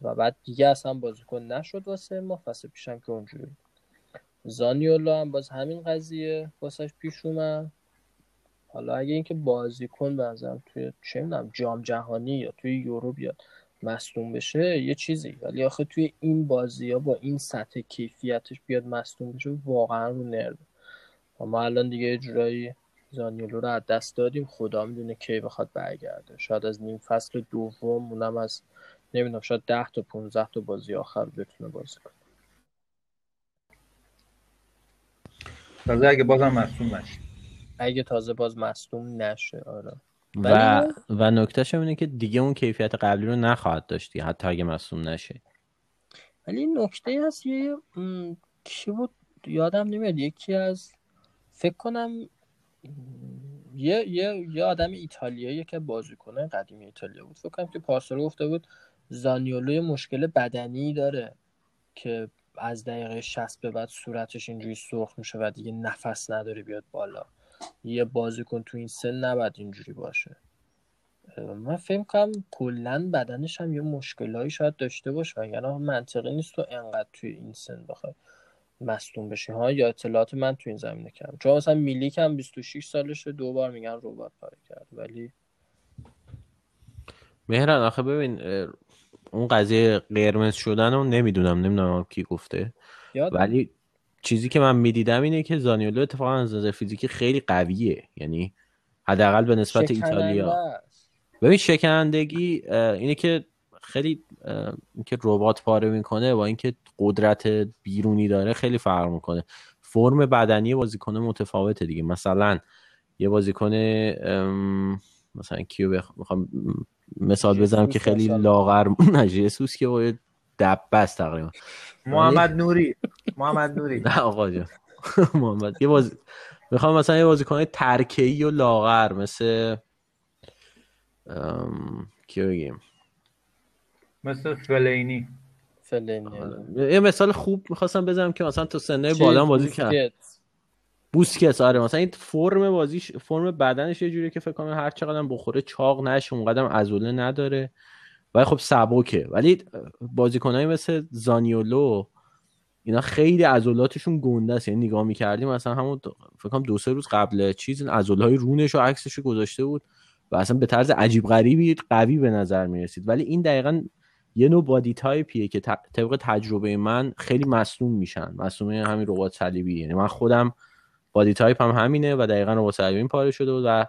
و بعد دیگه اصلا بازیکن نشد واسه ما فصل پیشم که اونجوری بود. زانیولو هم باز همین قضیه واسش پیش اومد. حالا اگه اینکه بازیکن به نظرم توی چه می‌دونم جام جهانی یا توی یورو بیاد مصدوم بشه یه چیزی. ولی آخه توی این بازی ها با این سطح کیفیتش بیاد مصدوم بشه واقعا رو نرو ما الان دیگه یه جورایی زانیولو رو از دست دادیم خدا می‌دونه کی بخواد برگرده. شاید از نیم فصل دوم اونم از نمی‌دونم شاید 10 تا 15 تا بازی آخر بتونه بازی کنه. تازه اگه بازم مصدوم نشه. اگه تازه باز مصدوم نشه آره. و و نکتهش اینه که دیگه اون کیفیت قبلی رو نخواهد داشتی حتی اگه مصوم نشه. ولی نکته هست یه م، کی بود؟ یادم نمیاد. یکی از فکر کنم یه یه یه آدم ایتالیایی که بازیکن قدیمی ایتالیا بود فکر کنم که پارسال گفته بود زانیولو مشکل بدنی داره که از دقیقه 60 به بعد صورتش اینجوری سرخ میشه و دیگه نفس نداره بیاد بالا. یه بازیکن تو این سن نباید اینجوری باشه. من فکر کنم کلا بدنش هم یه مشکلایی شاید داشته باشه. وگرنه منطقی نیست تو انقدر توی این سن بخوای مصدوم بشی ها؟ یا اطلاعات من تو این زمینه کردم. چون مثلا میلیک هم 26 سالشه دو بار میگن ربات پاره کرد ولی مهران آخه ببین اون قضیه قرمز شدن رو نمی‌دونم نمی‌دونم کی گفته. ولی چیزی که من می‌دیدم اینه که زانیولو اتفاقا از نظر فیزیکی خیلی قویه یعنی حداقل به نسبت ایتالیا. ببین شکنندگی اینه که خیلی اینکه ربات پاره می‌کنه با اینکه قدرت بیرونی داره خیلی فرق می‌کنه فرم بدنی بازیکن متفاوته دیگه مثلا یه بازیکن مثلا کیو بخ... می‌خوام مثال بزنم که خیلی. لاغر نه ژسوس که باید دبه است تقریبا محمد نوری. محمد نوری. نه آقا جان محمد. یه باز می‌خوام مثلا یه بازیکن ترکیی و لاغر مثل ام... کیو بگیم؟ مثل فلینی. فلینی. یه مثال خوب می‌خواستم بزنم که مثلا تو سنه بالا بازی کرد. بوسکت. بوسکت آره. مثلا این فرم بازیش فرم بدنش یه جوریه که فکر کنم هر چقدر بخوره چاق نشه اونقدر عضله نداره. ولی خب سبکه. ولی بازیکنایی مثل زانیولو اینا خیلی عضلاتشون گنده است. یعنی نگاه می‌کردیم مثلا همون فکر کنم دو سه روز قبل چیز های رونش و عکسش رو گذاشته بود و اصلا به طرز عجیب غریبی قوی به نظر می‌رسید. ولی این دقیقا یه نوع بادی تایپیه که طبق تجربه من خیلی مصدوم میشن. مصدوم همین ربات صلیبی. یعنی من خودم body type هم همینه و دقیقا رباط صلیبی پاره شده و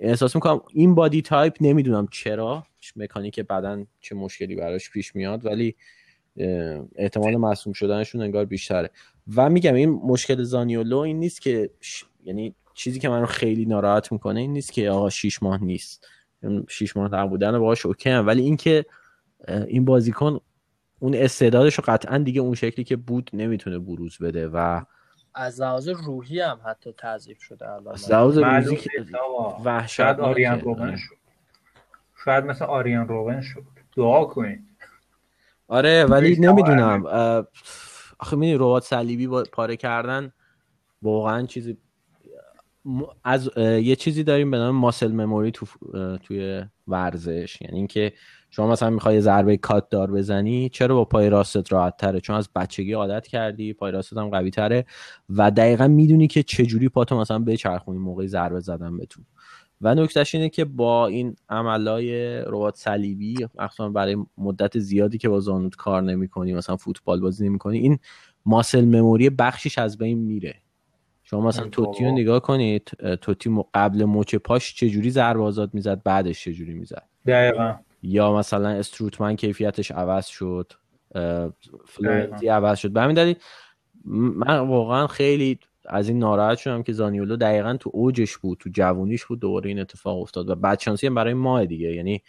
احساس می‌کنم این body type نمی‌دونم چرا مکانیک بدن چه مشکلی براش پیش میاد ولی احتمال مصدوم شدنشون انگار بیشتره و میگم این مشکل زانیولو این نیست که ش... یعنی چیزی که منو خیلی ناراحت می‌کنه این نیست که آقا شیش ماه نیست این شیش ماه نبودن باهاش OK ام. ولی اینکه اه، این بازیکن اون استعدادش رو قطعا دیگه اون شکلی که بود نمی‌تونه بروز بده و از لحاظ روحی هم حتی تضعیف شده الان. از لحاظ نیست که. شاید آریان آره. روبن شد. شاید مثل آریان روبن شد. دعا کنید آره ولی نمی‌دونم. آخه می‌دونی ربات صلیبی با پاره کردن واقعا چیزی از یه چیزی داریم به نام ماسل مموری تو توی ورزش. یعنی اینکه شما مثلا می‌خوای ضربه کات دار بزنی چرا با پای راستت راحت تره چون از بچگی عادت کردی پای راستت هم قوی تره و دقیقا می‌دونی که چجوری پاتو مثلا بچرخونی موقع ضربه زدن به تو و نکتهش اینه که با این عملای ربات صلیبی مخصوصا برای مدت زیادی که با زانوت کار نمی‌کنی مثلا فوتبال بازی نمی‌کنی این ماسل مموری بخشیش از بین میره. شما مثلا توتی رو. نگاه کنید توتی قبل مچ پاش چجوری ضربه آزاد می‌زد بعدش چجوری می‌زد؟ دقیقا. یا مثلا استروتمن کیفیتش عوض شد فلورنزی. عوض شد. به همین دلیل من واقعا خیلی از این ناراحت شدم که زانیولو دقیقا تو اوجش بود تو جوونیش بود دوباره این اتفاق افتاد و بدشانسی هم برای ما دیگه. یعنی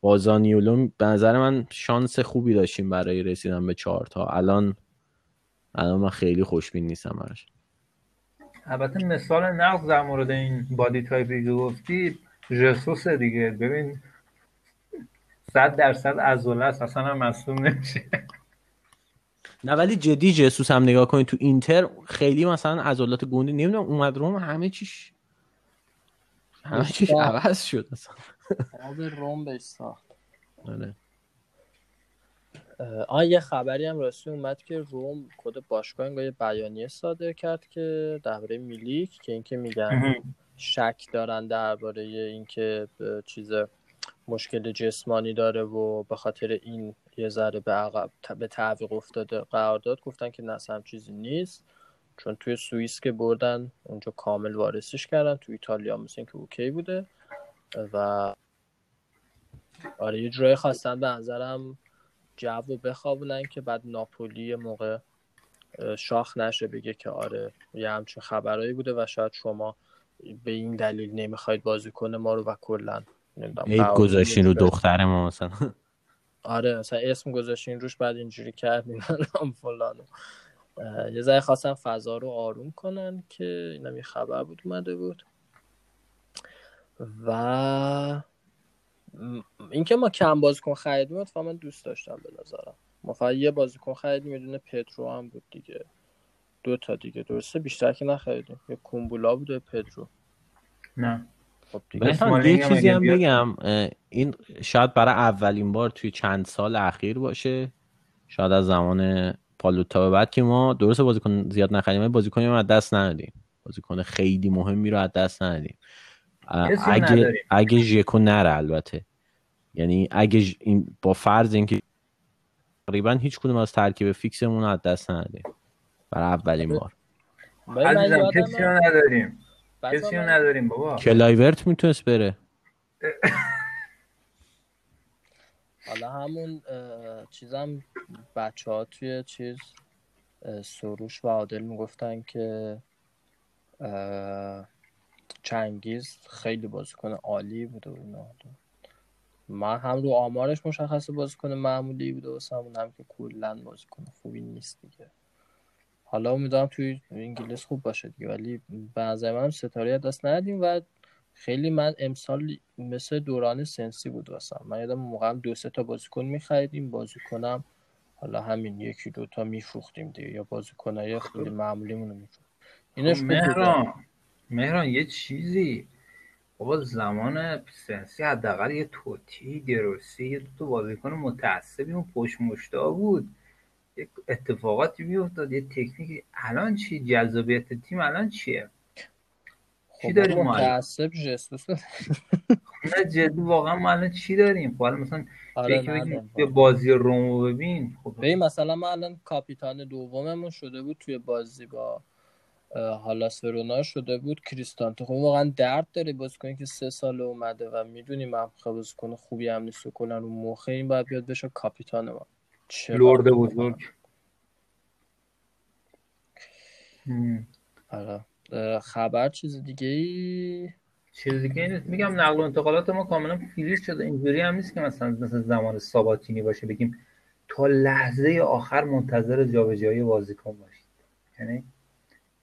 با زانیولو به نظر من شانس خوبی داشتیم برای رسیدن به چهار تا. الان الان من خیلی خوشبین نیستم براش. البته مثال نقض در مورد این body type ی که گفتی ژسوس دیگه. ببین صد درصد عضله است اصلا هم مصدوم نمیشه نه ولی جدی جسوس هم نگاه کنید تو اینتر خیلی مثلا عضلات گوندی نمی‌دونم اومد روم همه چیش همه چیش. عوض شد اصلا آب روم بهش ساخت آره. آه یه خبری هم راستی اومد که روم خود باشگاه انگار یه بیانیه صادر کرد که درباره میلیک که اینکه میگن شک دارن درباره اینکه چیز مشکل جسمانی داره و به خاطر این یه ذره به عقب به تعویق افتاده قرار داد. گفتن که نه هم چیزی نیست. چون توی سوئیس که بردن اونجا کامل وارسیش کردن. تو ایتالیا مثل اینکه اوکی بوده. و آره یه جورایی خواستن به نظرم جو بخوابونن که بعد ناپولی موقع شاخ نشه بگه که آره یه همچین خبرایی بوده و شاید شما به این دلیل نمی‌خواید بازیکن ما رو و کلا عیب قرارداد گذاشتین رو. دختر ما مثلا. آره مثلا اسم گذاشتین روش بعد اینجوری کردین. الان فلانو. یه ذره خواستن فضا رو آروم کنن که اینم یه خبر بود اومده بود. و اینکه ما کم بازیکن خریدیم اتفاقا من دوست داشتم به نظرم. ما فقط یه بازیکن خریدیم یه دونه پترو هم بود دیگه. دو تا دیگه. درسته بیشتر که نخریدیم. یه کومبولا بود و پدرو. نه. خب دیگه. یه هم چیزی هم. بگم این شاید برای اولین بار توی چند سال اخیر باشه. شاید از زمان پالوتا به بعد که ما درست بازیکن زیاد نخریم ولی بازیکنی رو از دست ندادیم. بازیکن خیلی مهمی رو از دست ندادیم. اگه. اگه ژکو نره البته. یعنی اگه ژ- این با فرض اینکه تقریبا هیچ کدوم از ترکیب فیکسمون رو از دست ندادیم. برای اولین بار. ولی من عزیزم کسی رو نداریم. کسی نداریم بابا. کلایورت می‌تونست بره. حالا همون چیزم بچه ها توی چیز سروش و عادل می‌گفتن که چنگیز خیلی بازیکن عالی بوده و اینا. من هم رو آمارش مشخصه بازیکن معمولی بوده و همون هم که کلا بازیکن خوبی نیست دیگه. حالا امیدوارم توی انگلیس خوب باشه دیگه ولی به نظر من ستاره دست ندیم و خیلی من امسال مثل دوران سنسی بود واسم. من یادم موقع هم دو سه تا بازیکن میخریدیم. بازیکنم حالا همین یکی دو تا میفروختیم دیگه یا بازیکنای خیلی معمولیمون رو میفروختیم. اینش خوب بود. مهران مهران یه چیزی بابا زمان سنسی حداقل یه توتی دروسی یه دو تا بازیکن متعصبی اون پشت مشتا بود. یه اتفاقاتی میافتاد. یه تکنیکی الان چی؟ جذابیت تیم الان چیه؟ چی خب داریم ما ما؟ متعصب ژسوس نه جدی واقعا ما الان چی داریم؟ خب الان مثلا آره نداریم. به بازی رومو ببین. خب ببین مثلا من الان کاپیتان دوممون شده بود توی بازی با اه، هالاس ورونا شده بود کریستانتو خب واقعا درد داره بازیکنی که سه سال اومده و می‌دونیم هم خب بازیکن خوبی هم نیست و کلا رو مخه این باید بیاد بشه کاپیتان ما؟ لرد. بزرگ. آره. خبر چیز دیگه ای؟ چیز دیگه نیست. میگم نقل و انتقالات ما کاملا فریز شده. اینجوری هم نیست که مثلا مثل زمان ساباتینی باشه. بگیم تا لحظه آخر منتظر جابجایی بازیکن باشید. یعنی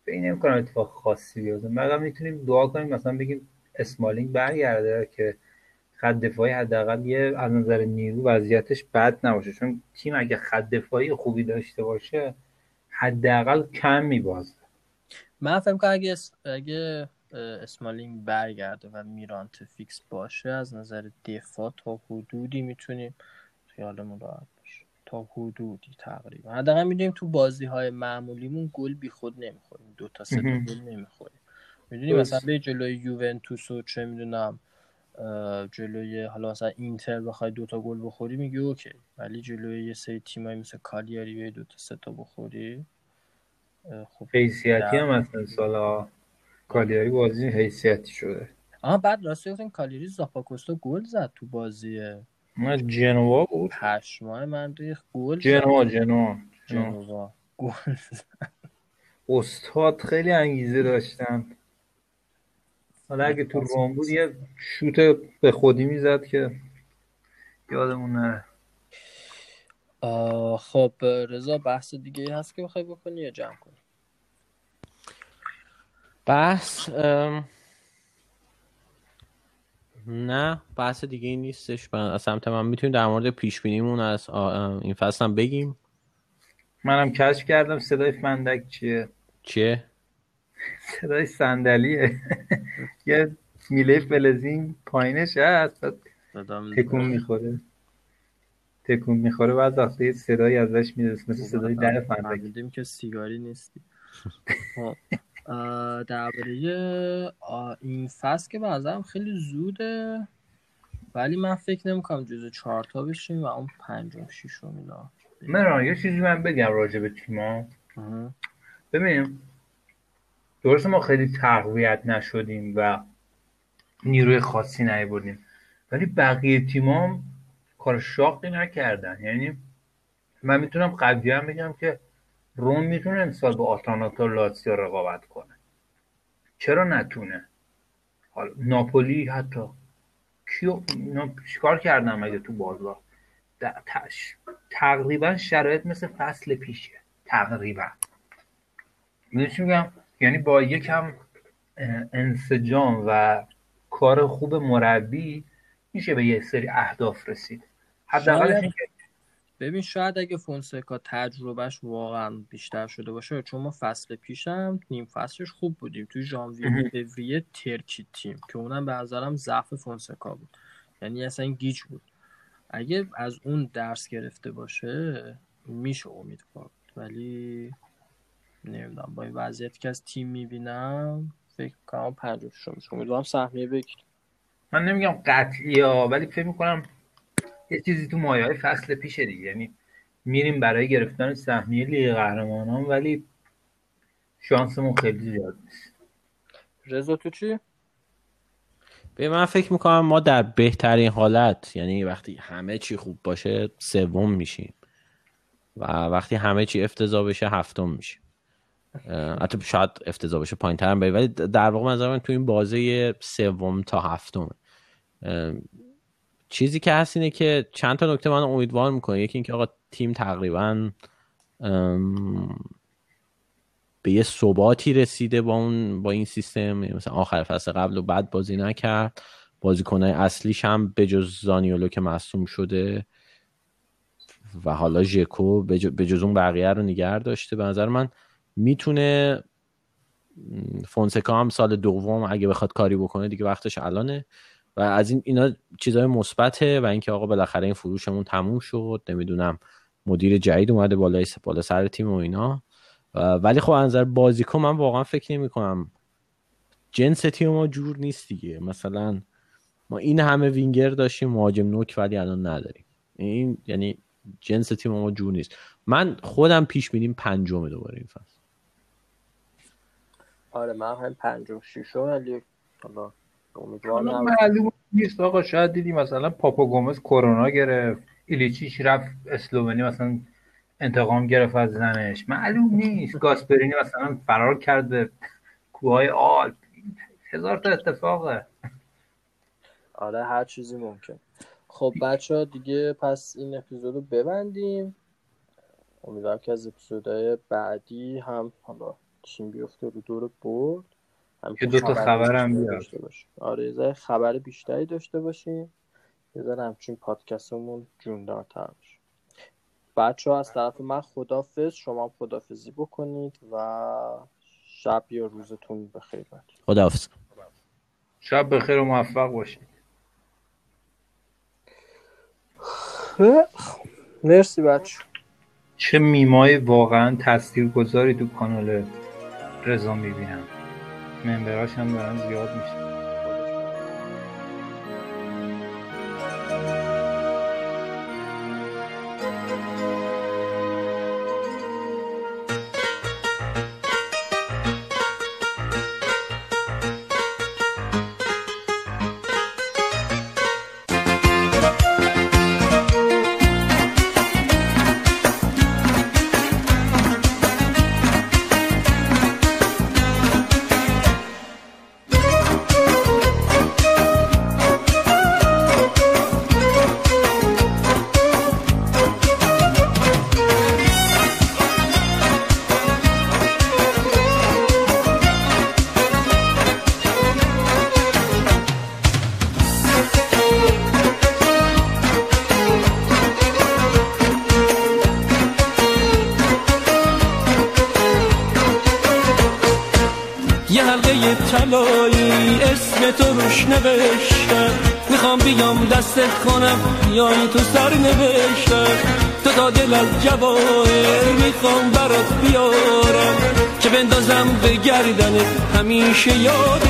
فکر نمی‌کنم اتفاق خاصی بیفته. مگر می‌تونیم دعا کنیم مثلا بگیم اسمالینگ برگرده که خط دفاعی حداقل یه از نظر نیرو وضعیتش بد نباشه. چون تیم اگه خط دفاعی خوبی داشته باشه حداقل کم میبازه. من فکر کنم اگه, اس- اگه اسمالینگ برگرده و میرانت فیکس باشه از نظر دفاع تا حدودی می‌تونیم خیالمون راحت باشه. تا حدودی تقریبا. حداقل می‌دونیم تو بازی های معمولیمون گل بی خود نمی‌خوریم. دو تا سه. گل نمی‌خوریم. می‌دونی. مثلا به جلوی یوونتوس و چه می‌دونم جلوی حالا مثلا اینتر بخوای دو تا گل بخوری میگی اوکی. ولی جلوی یه سری تیمایی مثل کالیاری بیای دو تا سه تا بخوری. خب حیثیتی هم هست سال کالیاری بازی حیثیتی شده. آها بعد راستی گفتن کالیری زاپاکوستا گل زد تو بازی نه جنوا بود. پشمای من ریخت گل. جنوا جنوا جنوا. گل. استاد خیلی انگیزه داشتن. حالا اگه تو روم بود یه شوت به خودی می‌زد که یادمون نره خب رضا بحث دیگه هست که بخوای بکنی یا جمع کنی؟ بحث ام، نه بحث دیگه ای نیستش. من- از سمت من می‌تونیم در مورد پیش بینیمون از آ- این فصل هم بگیم؟ منم کشف کردم صدای فندک چیه؟ چیه؟ صدای صندلیه. یه میله فلزین پایینش هست تکون می‌خوره. تکون می‌خوره بعد وقتی یه صدایی ازش می‌رسه مثل صدای در فندک. فهمیدیم که سیگاری نیستی. خب، درباره این فصل که نظرم خیلی زوده ولی من فکر نمی‌کنم جزو چهارتا بشیم و اون پنجم ششم اینا. من یه چیزی من بگم راجع به تیما. ببینیم درسته ما خیلی تقویت نشدیم و نیروی خاصی نیاوردیم. ولی بقیه تیما هم کار شاقی نکردن. یعنی من می‌تونم قبلی هم بگم که روم می‌تونه امسال با آتاناتا و لاتسیو رقابت کنه. چرا نتونه؟ حالا ناپولی حتی. کیو چیکار کردن مگه تو بازار؟ تش- تقریبا شرایط مثل فصل پیشه. تقریبا. می‌دونی چی میگم؟ یعنی با یکم انسجام و کار خوب مربی میشه به یه سری اهداف رسید. که ببین شاید اگه فونسکا تجربهش واقعا بیشتر شده باشه چون ما فصل پیشم نیم فصلش خوب بودیم. توی ژانویه. فوریه ترکی تیم که اونم به نظرم ضعف فونسکا بود. یعنی اصلا گیج بود. اگه از اون درس گرفته باشه میشه امیدوار بود ولی نمی‌دونم با این وضعیتی که از تیم می‌بینم فکر کنم پنج و ششم میشه امیدوارم سهمیه بگیریم. من نمیگم قطعی ها ولی فکر می‌کنم یه چیزی تو مایه های فصل پیشه دیگه. یعنی میریم برای گرفتن سهمیه لیگ قهرمانان ولی شانسمون خیلی زیاد نیست. رضا تو چی؟ به من فکر می‌کنم ما در بهترین حالت یعنی وقتی همه چی خوب باشه سوم میشیم. و وقتی همه چی افتضاح بشه هفتم میشیم. حتی شاید افتضاح بشه پایین تر هم بریم ولی در واقع منظر من تو این بازه سوم تا هفتم. چیزی که هست اینه که چند تا نکته من امیدوار می‌کنه. یکی اینکه آقا تیم تقریبا به یه ثباتی رسیده با اون با این سیستم. یعنی مثلا آخر فصل قبل و بعد بازی نکرد. بازیکنهای اصلیش هم به جز زانیولو که مصوم شده و حالا ژکو به جز اون بقیه رو نگر داشته. به نظر من می‌تونه فونسکا هم سال دوم اگه بخواد کاری بکنه دیگه وقتش الانه. و از این اینا چیزهای مثبته و اینکه آقا بالاخره این فروشمون تموم شد نمی‌دونم مدیر جدید اومده بالای بالا سر تیم و اینا. ولی خب نظر بازیکن من واقعا فکر نمی کنم جنس تیم ما جور نیست دیگه. مثلا ما این همه وینگر داشتیم مهاجم نوک ولی الان نداریم. این یعنی جنس تیم ما جور نیست. من خودم پیش بینیم پنجم دوباره این فصل. آره من هم پنجم ششم ولی حالا امیدوارم. معلوم نیست آقا شاید دیدی مثلا پاپا گومز کرونا گرفت ایلیچیش رفت اسلوونی مثلا انتقام گرفت از زنش. معلوم نیست. گاسپرینی مثلا فرار کرد به کوههای آلپ. هزار تا اتفاقه. آره هر چیزی ممکن. خب بچه ها دیگه پس این اپیزود رو ببندیم. امیدوارم که از اپیزودهای بعدی هم حالا چین بیفته رو دور برد یه دو تا خبرم بیاد آره یه خبر بیشتری داشته باشیم. یه ذره همچین پادکستمون جوندارتر بشه. بچه ها از بله. طرف من خدافز شما خدافزی بکنید و شب یا روزتون بخیر خدافز شب بخیر و موفق باشید. خب، مرسی بچه چه میمای واقعا تاثیرگذاری تو کاناله؟ رضا می‌بینم. ممبراش هم دارن زیاد میشه همیشه یاد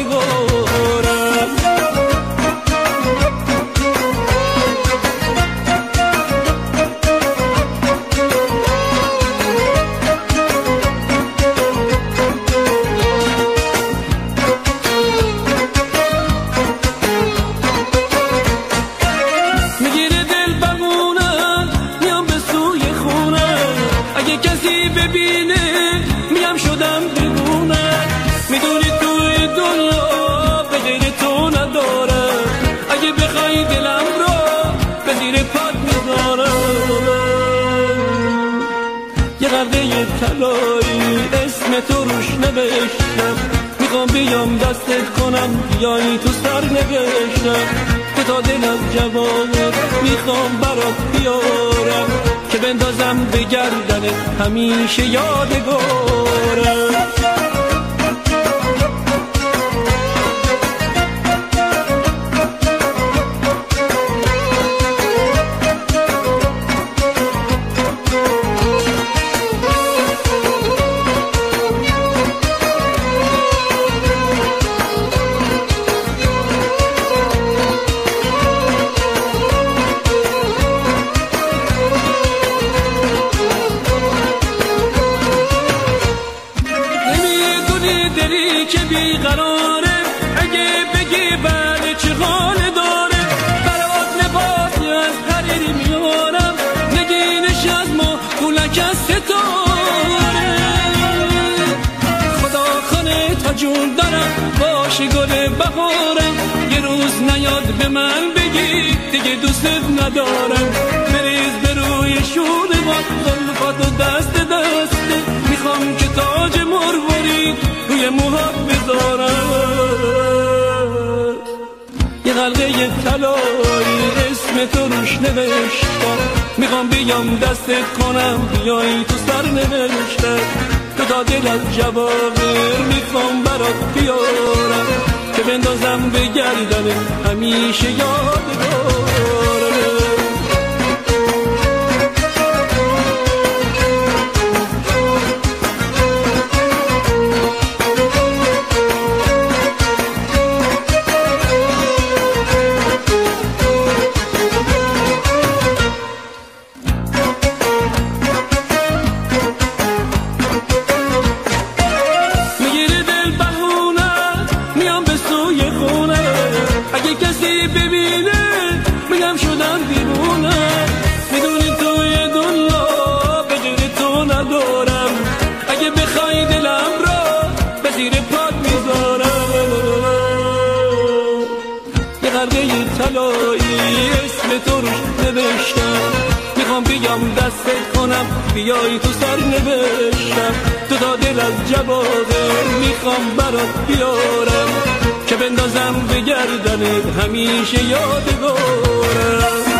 به من بگی دیگه دوستت ندارم. بریز به روی شور باد زلفات و دست دست. می‌خوام که تاج مروری روی موهات بذارم. یه غلقه تلایی اسم تو روش نوشتم. می‌خوام بیام دستت کنم بیایی تو سر نوشتم. تو تا دلت جوابر می‌خوام برات بیارم. بندازم به گردن همیشه یاد جواده می‌خوام برات بیارم که بندازم به گردنت همیشه یادگارم.